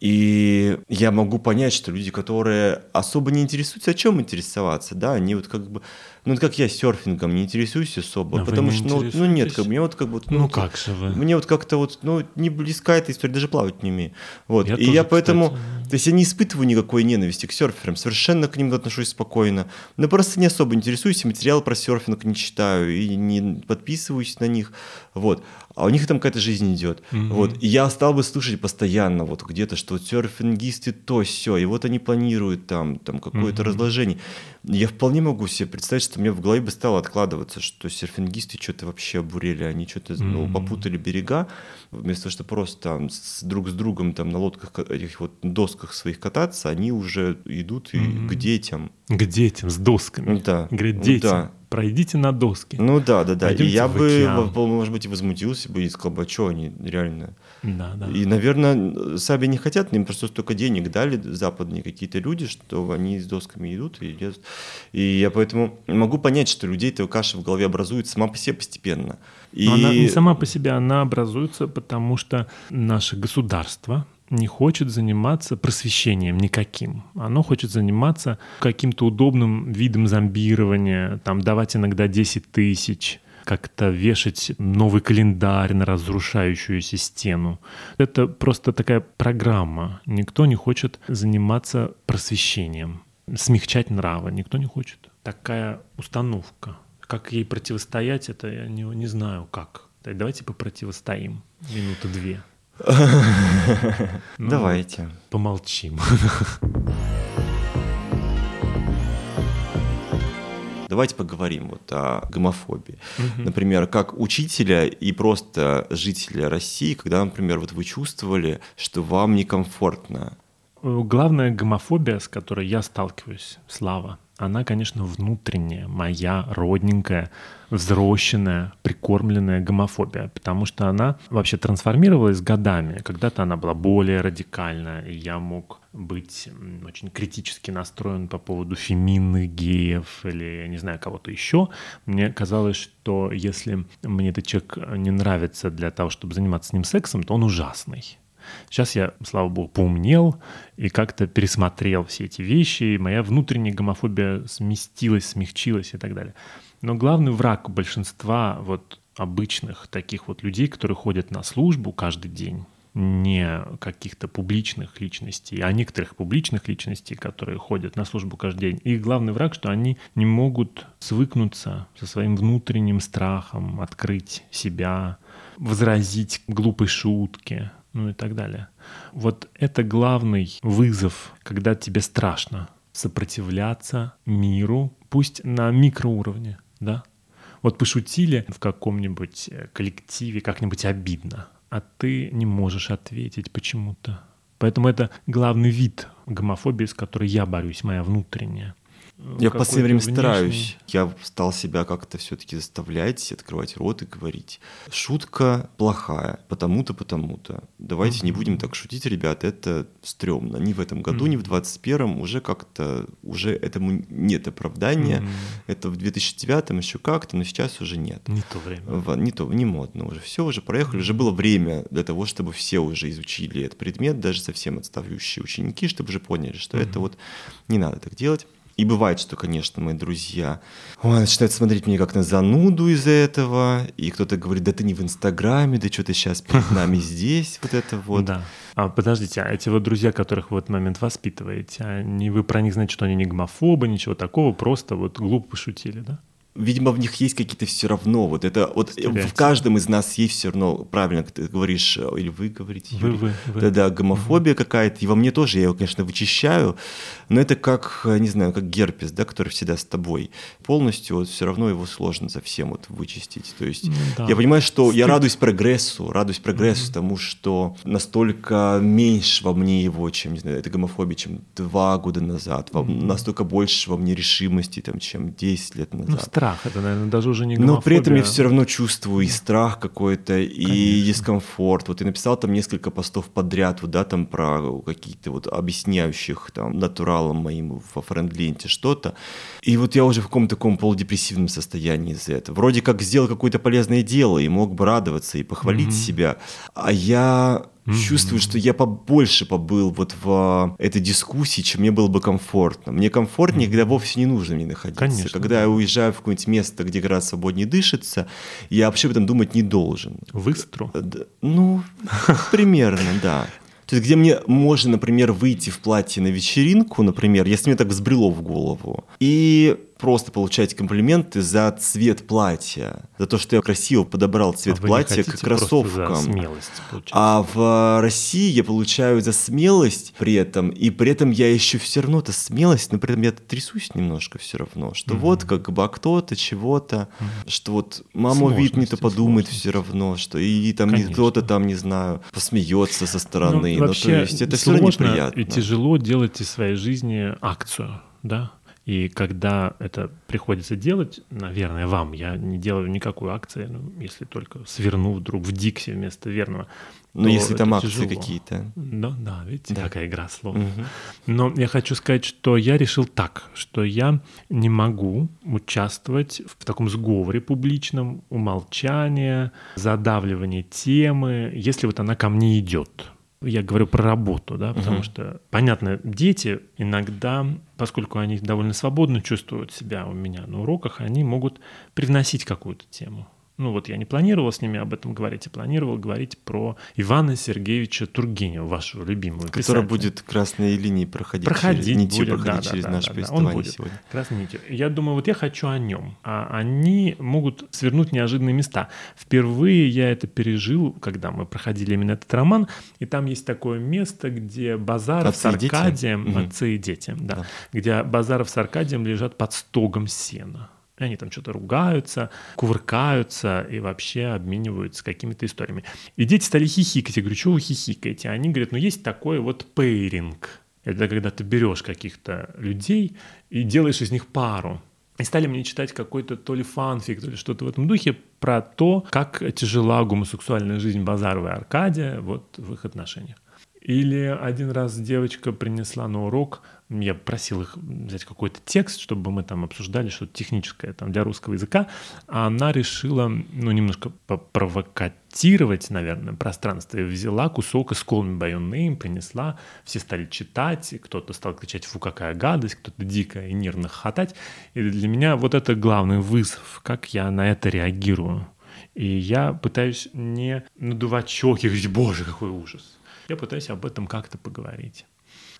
И я могу понять, что люди, которые особо не интересуются, о чем интересоваться, да, они вот как бы, ну это как я серфингом не интересуюсь особо, А потому что, ну, ну нет, как бы, мне вот как бы, Ну вот- как же вы? мне вот как-то вот, ну, не близка эта история, даже плавать не умею. Вот. Я и тоже, я поэтому, кстати, то есть я не испытываю никакой ненависти к серферам, совершенно к ним отношусь спокойно. Но просто не особо интересуюсь, и материалы про серфинг не читаю, и не подписываюсь на них. Вот. А у них там какая-то жизнь идет. Мгм. Вот. И я стал бы слушать постоянно вот где-то, что серфингисты то все, и вот они планируют там, там какое-то Мгм. разложение. Я вполне могу себе представить, что мне в голове бы стало откладываться, что серфингисты что-то вообще обурели, они что-то ну, попутали берега, вместо того, чтобы просто там с, друг с другом там на лодках, ка- этих вот досках своих кататься, они уже идут и к детям. К детям с досками. Да. Говорит, Ну дети, да. пройдите на доски. Ну да, да, да. И Пойдемте я в бы, может быть, и возмутился бы и сказал бы, а что они реально Да, да. И, наверное, сами не хотят, им просто столько денег дали западные какие-то люди, что они с досками идут и едят. И я поэтому могу понять, что людей эта каша в голове образуется сама по себе постепенно. И Но она не сама по себе, она образуется, потому что наше государство не хочет заниматься просвещением никаким. Оно хочет заниматься каким-то удобным видом зомбирования, там давать иногда 10 тысяч, как-то вешать новый календарь на разрушающуюся стену. Это просто такая программа. Никто не хочет заниматься просвещением. смягчать нравы никто не хочет. Такая установка. Как ей противостоять, это я не, не знаю как. Давайте попротивостоим минуты две. Ну, Давайте. Помолчим. Давайте поговорим вот о гомофобии. Угу. Например, как учителя и просто жителя России, когда, например, вот вы чувствовали, что вам некомфортно. Главная гомофобия, с которой я сталкиваюсь, Слава, она, конечно, внутренняя, моя родненькая, взросшенная, прикормленная гомофобия, потому что она вообще трансформировалась годами. Когда-то она была более радикальная, и я мог быть очень критически настроен по поводу феминных геев или, я не знаю, кого-то еще. Мне казалось, что если мне этот человек не нравится для того, чтобы заниматься с ним сексом, то он ужасный. Сейчас я, слава богу, поумнел и как-то пересмотрел все эти вещи, и моя внутренняя гомофобия сместилась, смягчилась и так далее. Но главный враг большинства вот обычных таких вот людей, которые ходят на службу каждый день, не каких-то публичных личностей, а некоторых публичных личностей, которые ходят на службу каждый день. Их главный враг, что они не могут свыкнуться со своим внутренним страхом, открыть себя, возразить глупой шутке, ну и так далее. Вот это главный вызов, когда тебе страшно сопротивляться миру, пусть на микроуровне, да? Вот пошутили в каком-нибудь э, коллективе, как-нибудь обидно, а ты не можешь ответить почему-то. Поэтому это главный вид гомофобии, с которой я борюсь, моя внутренняя. Я в последнее время внешний... стараюсь. Я стал себя как-то все-таки заставлять, открывать рот и говорить. Шутка плохая, потому-то, потому-то. Давайте mm-hmm. не будем так шутить, ребят, это стрёмно. Ни в этом году, mm-hmm. ни в 21-м уже как-то, уже этому нет оправдания. Mm-hmm. Это в 2009-м еще как-то, но сейчас уже нет. Не то время. В, не то, не модно уже. Все уже проехали, уже было время для того, чтобы все уже изучили этот предмет, даже совсем отставающие ученики, чтобы уже поняли, что mm-hmm. это вот не надо так делать. И бывает, что, конечно, мои друзья ой, начинают смотреть меня как на зануду из-за этого, и кто-то говорит, да ты не в Инстаграме, да что ты сейчас перед нами здесь, вот это вот. Да. А подождите, а эти вот друзья, которых вы в этот момент воспитываете, они, вы про них знаете, что они не гомофобы, ничего такого, просто вот глупо пошутили, да? Видимо, в них есть какие-то все равно. Вот это вот в каждом из нас есть все равно, правильно, ты говоришь, э, или вы говорите, Юрий, вы, вы, вы. Да, гомофобия угу. какая-то. И во мне тоже, я его, конечно, вычищаю, но это как, э, не знаю, как герпес, да, который всегда с тобой. Полностью вот все равно его сложно совсем вот вычистить. То есть да. я понимаю, что Стыд. я радуюсь прогрессу, радуюсь прогрессу угу. тому, что настолько меньше во мне его, чем, не знаю, это гомофобия, чем два года назад, угу. настолько больше во мне решимости, там, чем 10 лет ну, назад. Ну, страх, это, наверное, даже уже не гомофобия. Но при этом я все равно чувствую и страх какой-то, и Конечно. дискомфорт. Вот я написал там несколько постов подряд, вот, да, там про какие-то вот объясняющих там натуралам моим во френд-ленте что-то. И вот я уже в каком-то таком полудепрессивном состоянии из-за этого. Вроде как сделал какое-то полезное дело и мог бы радоваться и похвалить mm-hmm. себя. А я Mm-hmm. Чувствую, что я побольше побыл вот в этой дискуссии, чем мне было бы комфортно. Мне комфортнее, mm-hmm. когда вовсе не нужно мне находиться. Конечно. Когда я уезжаю в какое-нибудь место, где гораздо свободнее дышится, я вообще об этом думать не должен. В Истру? Ну, примерно, да. То есть, где мне можно, например, выйти в платье на вечеринку, например, если мне так взбрело в голову, и просто получать комплименты за цвет платья, за то, что я красиво подобрал цвет а платья к кроссовкам. За смелость, а в России я получаю за смелость при этом, и при этом я еще все равно это смелость, но при этом я трясусь немножко все равно, что mm-hmm. вот как бы кто-то чего-то, mm-hmm. что вот мама вид не то подумает все равно, что и, там кто-то там не знаю посмеется со стороны, ну, ну то есть это все равно неприятно. И тяжело делать из своей жизни акцию, да? И когда это приходится делать, наверное, вам, я не делаю никакую акцию, ну, если только сверну вдруг в Дикси вместо верного. Ну, если там акции какие-то. Да, да, видите, да. какая игра слов. Угу. Но я хочу сказать, что я решил так, что я не могу участвовать в таком сговоре публичном, умолчания, задавливания темы, если вот она ко мне идет я говорю про работу, да, потому uh что, понятно, дети иногда, поскольку они довольно свободно чувствуют себя у меня на уроках, они могут привносить какую-то тему. Ну вот я не планировал с ними об этом говорить, а планировал говорить про Ивана Сергеевича Тургенева, вашего любимого Который писателя. будет красной линии проходить, проходить через, нитью будет, проходить да, через да, наше да, повествование он будет. сегодня. Красной нитью. Я думаю, вот я хочу о нем, а они могут свернуть неожиданные места. Впервые я это пережил, когда мы проходили именно этот роман, и там есть такое место, где Базаров Отцы с дети? Аркадием, Мгм. отцы и дети, да, Да. где Базаров с Аркадием лежат под стогом сена. И они там что-то ругаются, кувыркаются и вообще обмениваются какими-то историями. И дети стали хихикать. Я говорю, что вы хихикаете? Они говорят, ну есть такой вот пейринг. Это когда ты берешь каких-то людей и делаешь из них пару. И стали мне читать какой-то то ли фанфик, то ли что-то в этом духе про то, как тяжела гомосексуальная жизнь Базарова и Аркадия вот в их отношениях. Или один раз девочка принесла на урок, я просил их взять какой-то текст, чтобы мы там обсуждали что-то техническое там, для русского языка, а она решила, ну, немножко попровокатировать, наверное, пространство, и взяла кусок из Call Me By Your Name, принесла, все стали читать, кто-то стал кричать «фу, какая гадость», кто-то дико и нервно хохотать. И для меня вот это главный вызов, как я на это реагирую. И я пытаюсь не надувать щеки, говорить, боже, какой ужас. Я пытаюсь об этом как-то поговорить.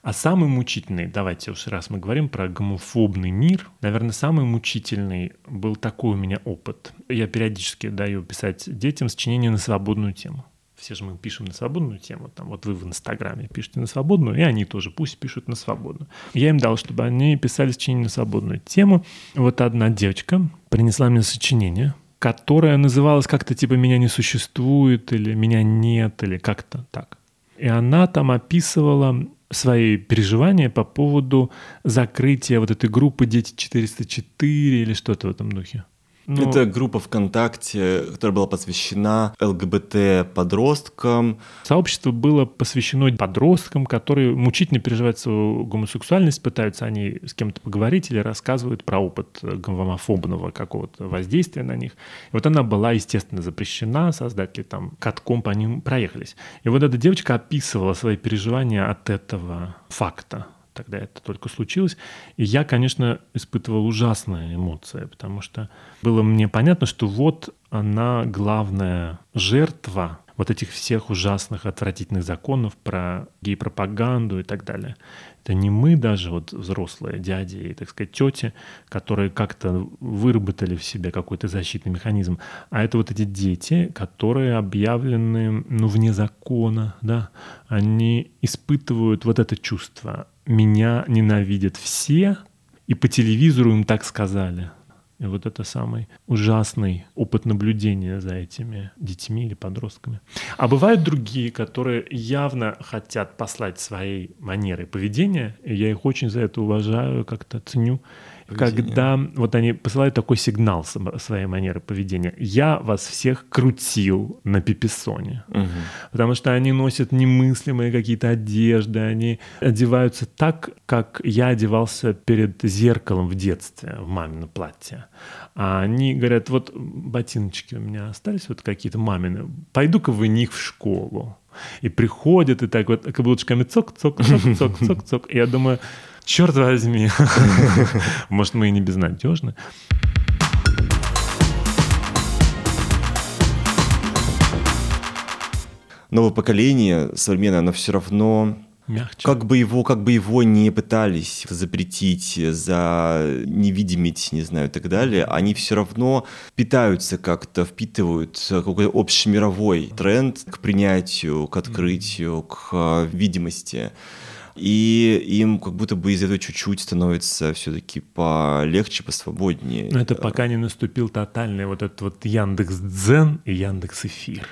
А самый мучительный, давайте уж раз мы говорим про гомофобный мир, наверное, самый мучительный был такой у меня опыт. Я периодически даю писать детям сочинения на свободную тему. Все же мы пишем на свободную тему. Там, вот вы в Инстаграме пишете на свободную, и они тоже пусть пишут на свободную. Я им дал, чтобы они писали сочинение на свободную тему. Вот одна девочка принесла мне сочинение, которое называлось как-то типа «Меня не существует» или «Меня нет» или как-то так. И она там описывала свои переживания по поводу закрытия вот этой группы «Дети 404» или что-то в этом духе. Ну, Это группа ВКонтакте, которая была посвящена ЛГБТ-подросткам. Сообщество было посвящено подросткам, которые мучительно переживают свою гомосексуальность, пытаются они с кем-то поговорить или рассказывают про опыт гомофобного какого-то воздействия на них. И вот она была, естественно, запрещена, создатели там катком по ним проехались. И вот эта девочка описывала свои переживания от этого факта. Тогда это только случилось. И я, конечно, испытывал ужасные эмоции, потому что было мне понятно, что вот она главная жертва вот этих всех ужасных, отвратительных законов про гей-пропаганду и так далее. Это не мы даже, вот взрослые дяди и, так сказать, тети, которые как-то выработали в себе какой-то защитный механизм, а это вот эти дети, которые объявлены, ну, вне закона, да, они испытывают вот это чувство меня ненавидят все, и по телевизору им так сказали. И вот это самый ужасный опыт наблюдения за этими детьми или подростками. А бывают другие, которые явно хотят послать своей манерой поведения, и я их очень за это уважаю, как-то ценю. Поведение. Когда вот они посылают такой сигнал своей манеры поведения. Я вас всех крутил на пиписоне. Мгм. Потому что они носят немыслимые какие-то одежды, они одеваются так, как я одевался перед зеркалом в детстве, в мамино платье. А они говорят, вот ботиночки у меня остались вот какие-то мамины, пойду-ка в них в школу. И приходят, и так вот каблучками цок-цок-цок-цок-цок-цок. Я думаю, черт возьми, может, мы и не безнадежны. Новое поколение современное, оно все равно Мягче. Как бы его, как бы его не пытались запретить, за невидимить, не знаю, и так далее, они все равно питаются как-то, впитывают какой-то общемировой тренд к принятию, к открытию, к э, видимости. И им как будто бы из этого чуть-чуть становится все-таки полегче, посвободнее. Но это пока не наступил тотальный вот этот вот Яндекс Дзен и Яндекс Эфир.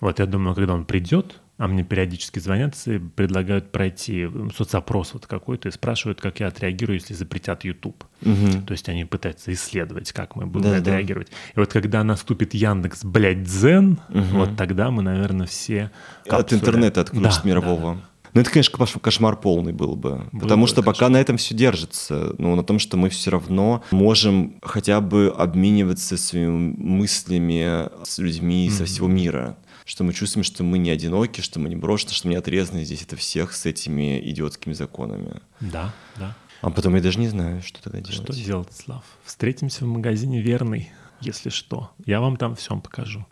Вот я думаю, когда он придет, а мне периодически звонят и предлагают пройти соцопрос вот какой-то и спрашивают, как я отреагирую, если запретят YouTube. Мгм. То есть они пытаются исследовать, как мы будем Да, это да. И вот когда наступит Яндекс, блядь, Дзен, Мгм. вот тогда мы, наверное, все... От капсуле- интернета отключат Да, мирового. да, Ну, это, конечно, кош- кошмар полный был бы. Был потому бы что пока кошмар. на этом все держится. Ну, на том, что мы все равно можем хотя бы обмениваться своими мыслями с людьми со Мгм. всего мира. Что мы чувствуем, что мы не одиноки, что мы не брошены, что мы не отрезаны здесь от всех с этими идиотскими законами. Да, да. А потом я даже не знаю, что тогда делать. Что делать, Слав? Встретимся в магазине «Верный». если что. Я вам там всем покажу.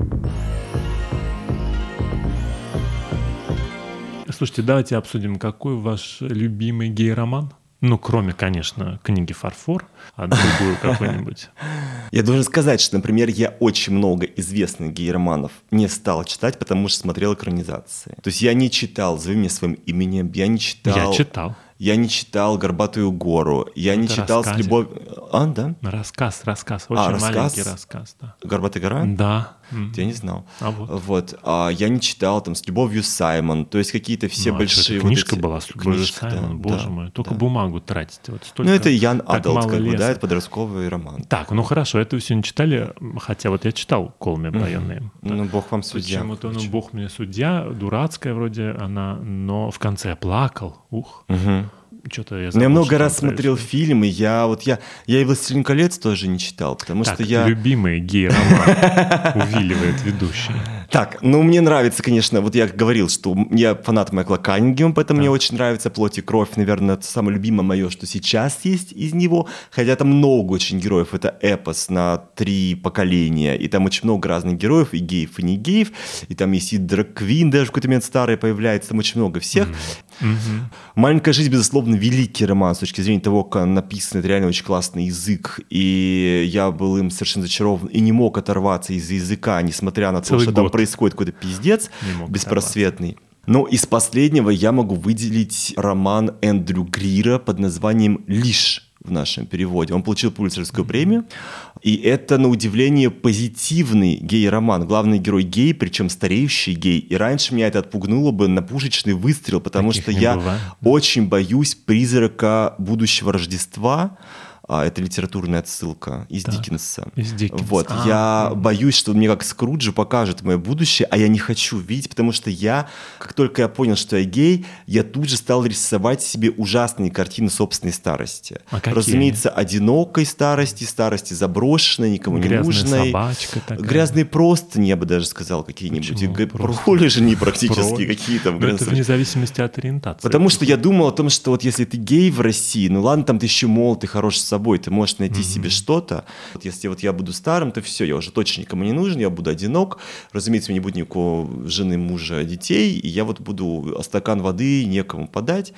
Слушайте, давайте обсудим, какой ваш любимый гей-роман? Ну, кроме, конечно, книги «Фарфор», а другую какую-нибудь. Я должен сказать, что, например, я очень много известных гей-романов не стал читать, потому что смотрел экранизации. То есть я не читал «Зови меня своим именем», я не читал... Я читал. Я не читал «Горбатую гору», я не Это читал рассказе. «С любовью...» А, да? Рассказ, рассказ, очень А, рассказ? маленький рассказ, да. «Горбатая гора»? Да. М. Я не знал. А вот. Вот. А я не читал там «С любовью Саймон», то есть какие-то все Ну, а большие... что, это вот книжка эти- была с любовью Книжка, да, Саймон, боже да, мой. Только да. бумагу тратите. Вот столько, Ну, это Ян Адалт, как бы, да, это подростковый роман. Так, ну хорошо, это вы все не читали, хотя вот я читал «Колми Байонные». Ну, бог вам судья. Почему-то, ну, бог мне судья, дурацкая вроде она, но в конце я плакал. Ух, Мгм. Что-то я Я много раз смотрел происходит. фильмы, я вот я, я и «Властелин колец» тоже не читал, потому Так, что я... любимый гей-роман увиливает ведущий. Так, ну мне нравится, конечно, вот я говорил, что я фанат Майкла Каннингема, поэтому мне очень нравится «Плоть и кровь», наверное, это самое любимое мое, что сейчас есть из него, хотя там много очень героев, это эпос на три поколения, и там очень много разных героев, и геев, и не геев, и там есть и Драк Квин даже в какой-то момент старый появляется, там очень много всех. Мгм. «Маленькая жизнь», безусловно, великий роман с точки зрения того, как он написан, это реально очень классный язык, и я был им совершенно зачарован и не мог оторваться из языка, несмотря на то, Целый что там год. происходит какой-то пиздец Не мог беспросветный. Но из последнего я могу выделить роман Эндрю Грира под названием «Лишь» в нашем переводе. Он получил Пулитцерскую премию, и это, на удивление, позитивный гей-роман. Главный герой гей, причем стареющий гей. И раньше меня это отпугнуло бы на пушечный выстрел, потому Таких что я бывает. очень боюсь призрака будущего Рождества. А, это литературная отсылка из Так, Диккенса. из Диккенса. Вот, А, я м. боюсь, что мне как Скруджи покажет мое будущее, а я не хочу видеть, потому что я, как только я понял, что я гей, я тут же стал рисовать себе ужасные картины собственной старости. А какие? Разумеется, одинокой старости, старости заброшенной, никому не Грязная нужной. собачка такая. Грязные простыни, я бы даже сказал, какие-нибудь. И Почему г- простыни? пролежни практически какие-то. Ну, это вне зависимости от ориентации. Потому что я думал о том, что вот если ты гей в России, ну ладно, там ты еще молод, ты хорош с собой, ты можешь найти себе что-то. Вот если вот я буду старым, то все, я уже точно никому не нужен, я буду одинок. Разумеется, у меня не будет никакого жены, мужа, детей, и я вот буду стакан воды некому подать.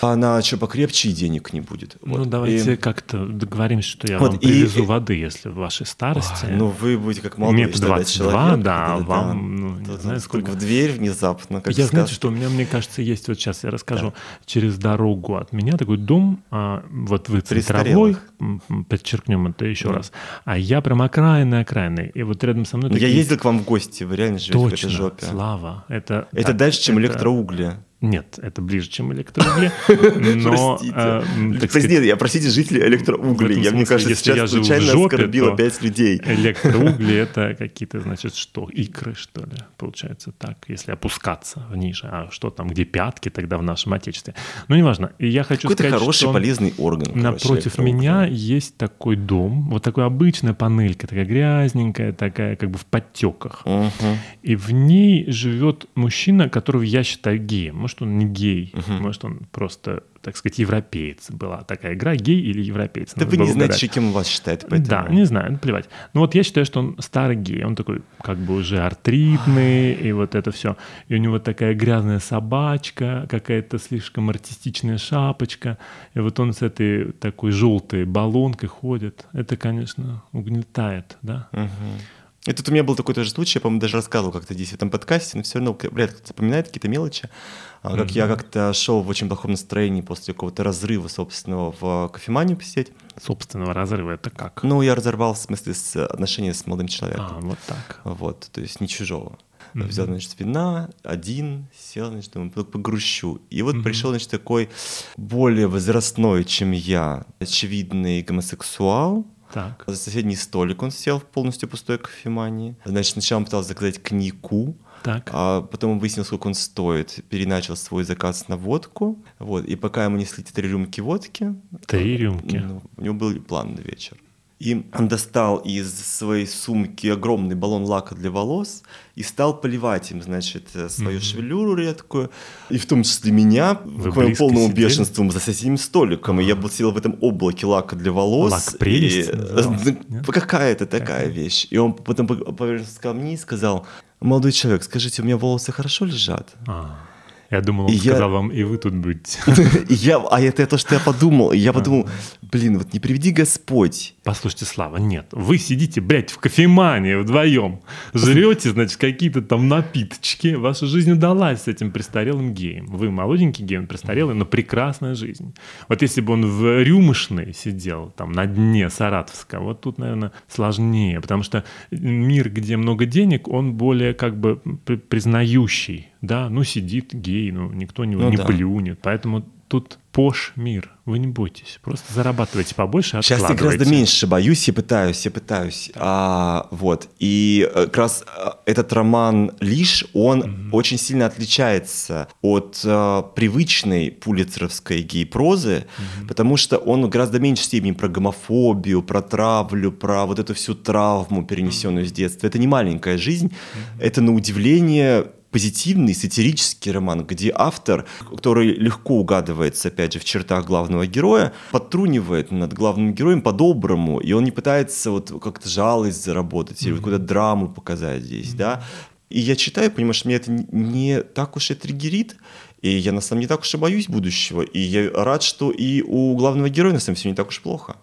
А на что покрепче и денег не будет. Ну, Вот. давайте И- как-то договоримся, что я Вот, вам привезу и- воды, если в вашей старости. Ну, вы будете как молодой Мне что ли, 22, человек. да, Да-да-да. вам, ну, не знаю, сколько. В дверь внезапно, как я, сказке. что у меня, мне кажется, есть, вот сейчас я расскажу, через дорогу от меня такой дом, а, вот вы центровой, М, подчеркнем это еще раз, а я прям окраинный окраинный, и вот рядом со мной Ну, Я такие- ездил к вам в гости, вы реально живете в Точно, этой жопе. Слава, это... Это так, дальше, чем это- электроугли. Нет, это ближе, чем электроугли, но... Простите. э, так Простите, сказать, я простите жителей электроуглей. Я, мне кажется, если я сейчас в случайно жопе, оскорбил опять людей. Электроугли это какие-то, значит, что? Икры, что ли? Получается так, если опускаться ниже. А что там, где пятки тогда в нашем отечестве? Ну, неважно. Я хочу Какой-то сказать, хороший, что полезный орган. напротив меня есть такой дом, вот такая обычная панелька, такая грязненькая, такая как бы в подтеках. Мгм. И в ней живет мужчина, которого я считаю геем. Может, он не гей, может, он просто, так сказать, европеец. Была такая игра, гей или европеец. Да вы не знаете, угадать. кем вас считает, поэтому... Да, не знаю, ну, плевать. Ну вот я считаю, что он старый гей, он такой как бы уже артритный, и вот это все. И у него такая грязная собачка, какая-то слишком артистичная шапочка, и вот он с этой такой желтой баллонкой ходит. Это, конечно, угнетает, да? Мгм. И тут у меня был такой тоже случай, я, по-моему, даже рассказывал как-то здесь в этом подкасте, но все равно, вряд ли кто-то запоминает какие-то мелочи. А, Как я как-то шел в очень плохом настроении после какого-то разрыва собственного в кофеманию посидеть. Собственного разрыва это как? Ну, я разорвал, в смысле, с отношения с молодым человеком. А, вот так. Вот, то есть не чужого. Мгм. Взял, значит, вина, один, сел, значит, думаю, «Ну, погрущу. И вот Мгм. пришел, значит, такой более возрастной, чем я, очевидный гомосексуал. Так. За соседний столик он сел в полностью пустой кофемании. Значит, сначала он пытался заказать книгу, Так. а потом он выяснил, сколько он стоит, переначал свой заказ на водку. Вот, и пока ему несли три рюмки водки, Три рюмки. ну, у него был план на вечер. И он достал из своей сумки огромный баллон лака для волос и стал поливать им, значит, э, свою mm-hmm. шевелюру редкую, и в том числе меня, Вы к моему полному сидели? бешенству за соседним столиком, и я был сидел в этом облаке лака для волос. Лак прелесть? И... Какая-то такая вещь. И он потом повернулся ко мне и сказал, молодой человек, скажите, у меня волосы хорошо лежат? А. Я думал, он и сказал я... вам, и вы тут будете. я, а это то, что я подумал. Я подумал, блин, вот не приведи Господь. Послушайте, Слава, нет. Вы сидите, блядь, в кофемании вдвоем, жрете, значит, какие-то там напиточки. Ваша жизнь удалась с этим престарелым геем. Вы молоденький гей, он престарелый, но прекрасная жизнь. Вот если бы он в рюмошной сидел, там, на дне Саратовска, вот тут, наверное, сложнее, потому что мир, где много денег, он более как бы признающий да, ну сидит гей, ну никто не, ну, не да. плюнет. Поэтому тут пош мир. Вы не бойтесь. Просто зарабатывайте побольше, Сейчас я гораздо меньше боюсь, я пытаюсь, я пытаюсь. А, вот. И э, как раз э, этот роман «Лишь», он mm-hmm. очень сильно отличается от а, привычной пулицеровской гей-прозы, mm-hmm. потому что он гораздо меньше степени про гомофобию, про травлю, про вот эту всю травму, перенесенную mm-hmm. с детства. Это не маленькая жизнь, mm-hmm. это на удивление позитивный сатирический роман, где автор, который легко угадывается, опять же, в чертах главного героя, подтрунивает над главным героем по-доброму, и он не пытается вот как-то жалость заработать mm-hmm. или вот какую-то драму показать здесь, mm-hmm. да. И я читаю, понимаешь, что меня это не так уж и триггерит, и я на самом деле не так уж и боюсь будущего, и я рад, что и у главного героя на самом деле все не так уж плохо.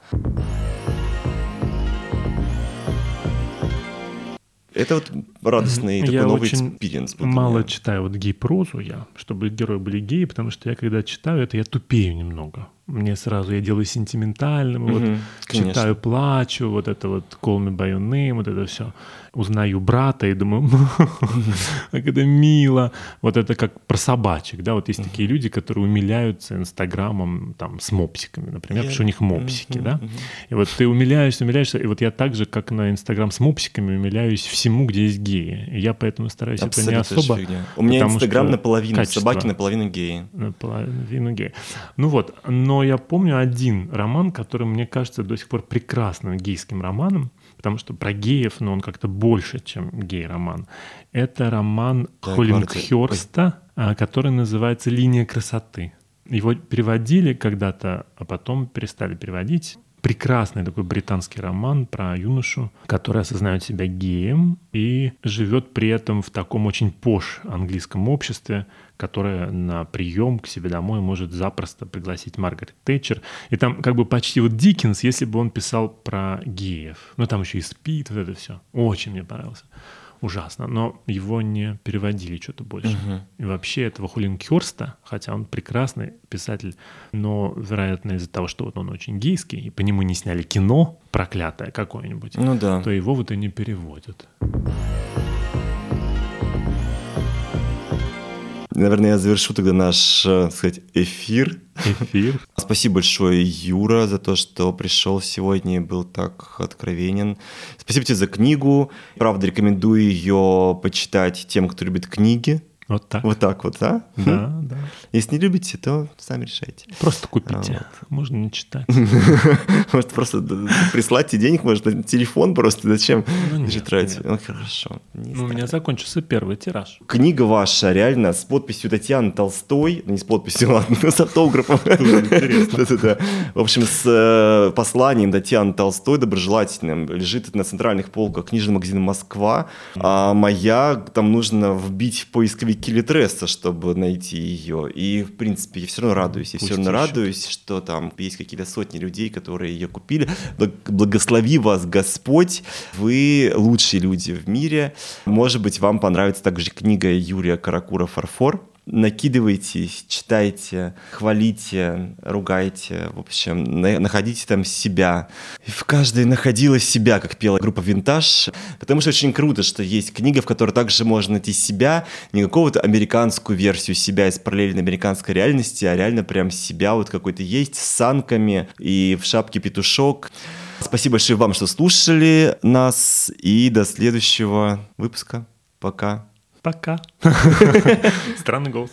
Это вот радостный такой я новый experience. мало читаю вот гей-прозу я, чтобы герои были геи, потому что я когда читаю это, я тупею немного мне сразу, я делаю сентиментальным, угу, вот конечно. читаю, плачу, вот это вот call me by your name, вот это все. Узнаю брата и думаю, как это мило. Вот это как про собачек, да, вот есть такие люди, которые умиляются инстаграмом там с мопсиками, например, потому что у них мопсики, да. И вот ты умиляешься, умиляешься, и вот я так же, как на инстаграм с мопсиками, умиляюсь всему, где есть геи. И я поэтому стараюсь это не особо. У меня инстаграм наполовину собаки, наполовину геи. Наполовину геи. Ну вот, но я помню один роман, который мне кажется до сих пор прекрасным гейским романом, потому что про геев, но он как-то больше, чем гей-роман. Это роман да, Холлингхёрста, а, который называется «Линия красоты». Его переводили когда-то, а потом перестали переводить прекрасный такой британский роман про юношу, который осознает себя геем и живет при этом в таком очень пош английском обществе, которое на прием к себе домой может запросто пригласить Маргарет Тэтчер. И там как бы почти вот Диккенс, если бы он писал про геев. Ну там еще и спит, вот это все. Очень мне понравился ужасно, но его не переводили что-то больше. Угу. И вообще этого Хулинкерста, хотя он прекрасный писатель, но, вероятно, из-за того, что вот он очень гейский, и по нему не сняли кино проклятое какое-нибудь, ну, да. то его вот и не переводят. Наверное, я завершу тогда наш, э, так сказать, эфир. Эфир. Спасибо большое, Юра, за то, что пришел сегодня и был так откровенен. Спасибо тебе за книгу. Правда, рекомендую ее почитать тем, кто любит книги. Вот так. Вот так вот, да? Да, да. Если не любите, то сами решайте. Просто купите. Вот. Можно не читать. Может, просто прислать денег, может, телефон просто. Зачем ну, нет, тратить? Ну, хорошо. Ну, у меня закончился первый тираж. Книга ваша реально с подписью Татьяны Толстой, ну, не с подписью, ладно, с автографом. Да-да-да. В общем, с э, посланием Татьяны Толстой доброжелательным лежит на центральных полках книжного магазина «Москва». А моя, там нужно вбить в поисковик Килитресса, чтобы найти ее. И, в принципе, я все равно радуюсь. Я все равно радуюсь, что там есть какие-то сотни людей, которые ее купили. Благослови вас Господь. Вы лучшие люди в мире. Может быть, вам понравится также книга Юрия Каракура «Фарфор» накидывайтесь, читайте, хвалите, ругайте, в общем, находите там себя. И в каждой находила себя, как пела группа «Винтаж», потому что очень круто, что есть книга, в которой также можно найти себя, не какого-то американскую версию себя из параллельной американской реальности, а реально прям себя вот какой-то есть с санками и в шапке петушок. Спасибо большое вам, что слушали нас, и до следующего выпуска. Пока. Пока. Странный голос.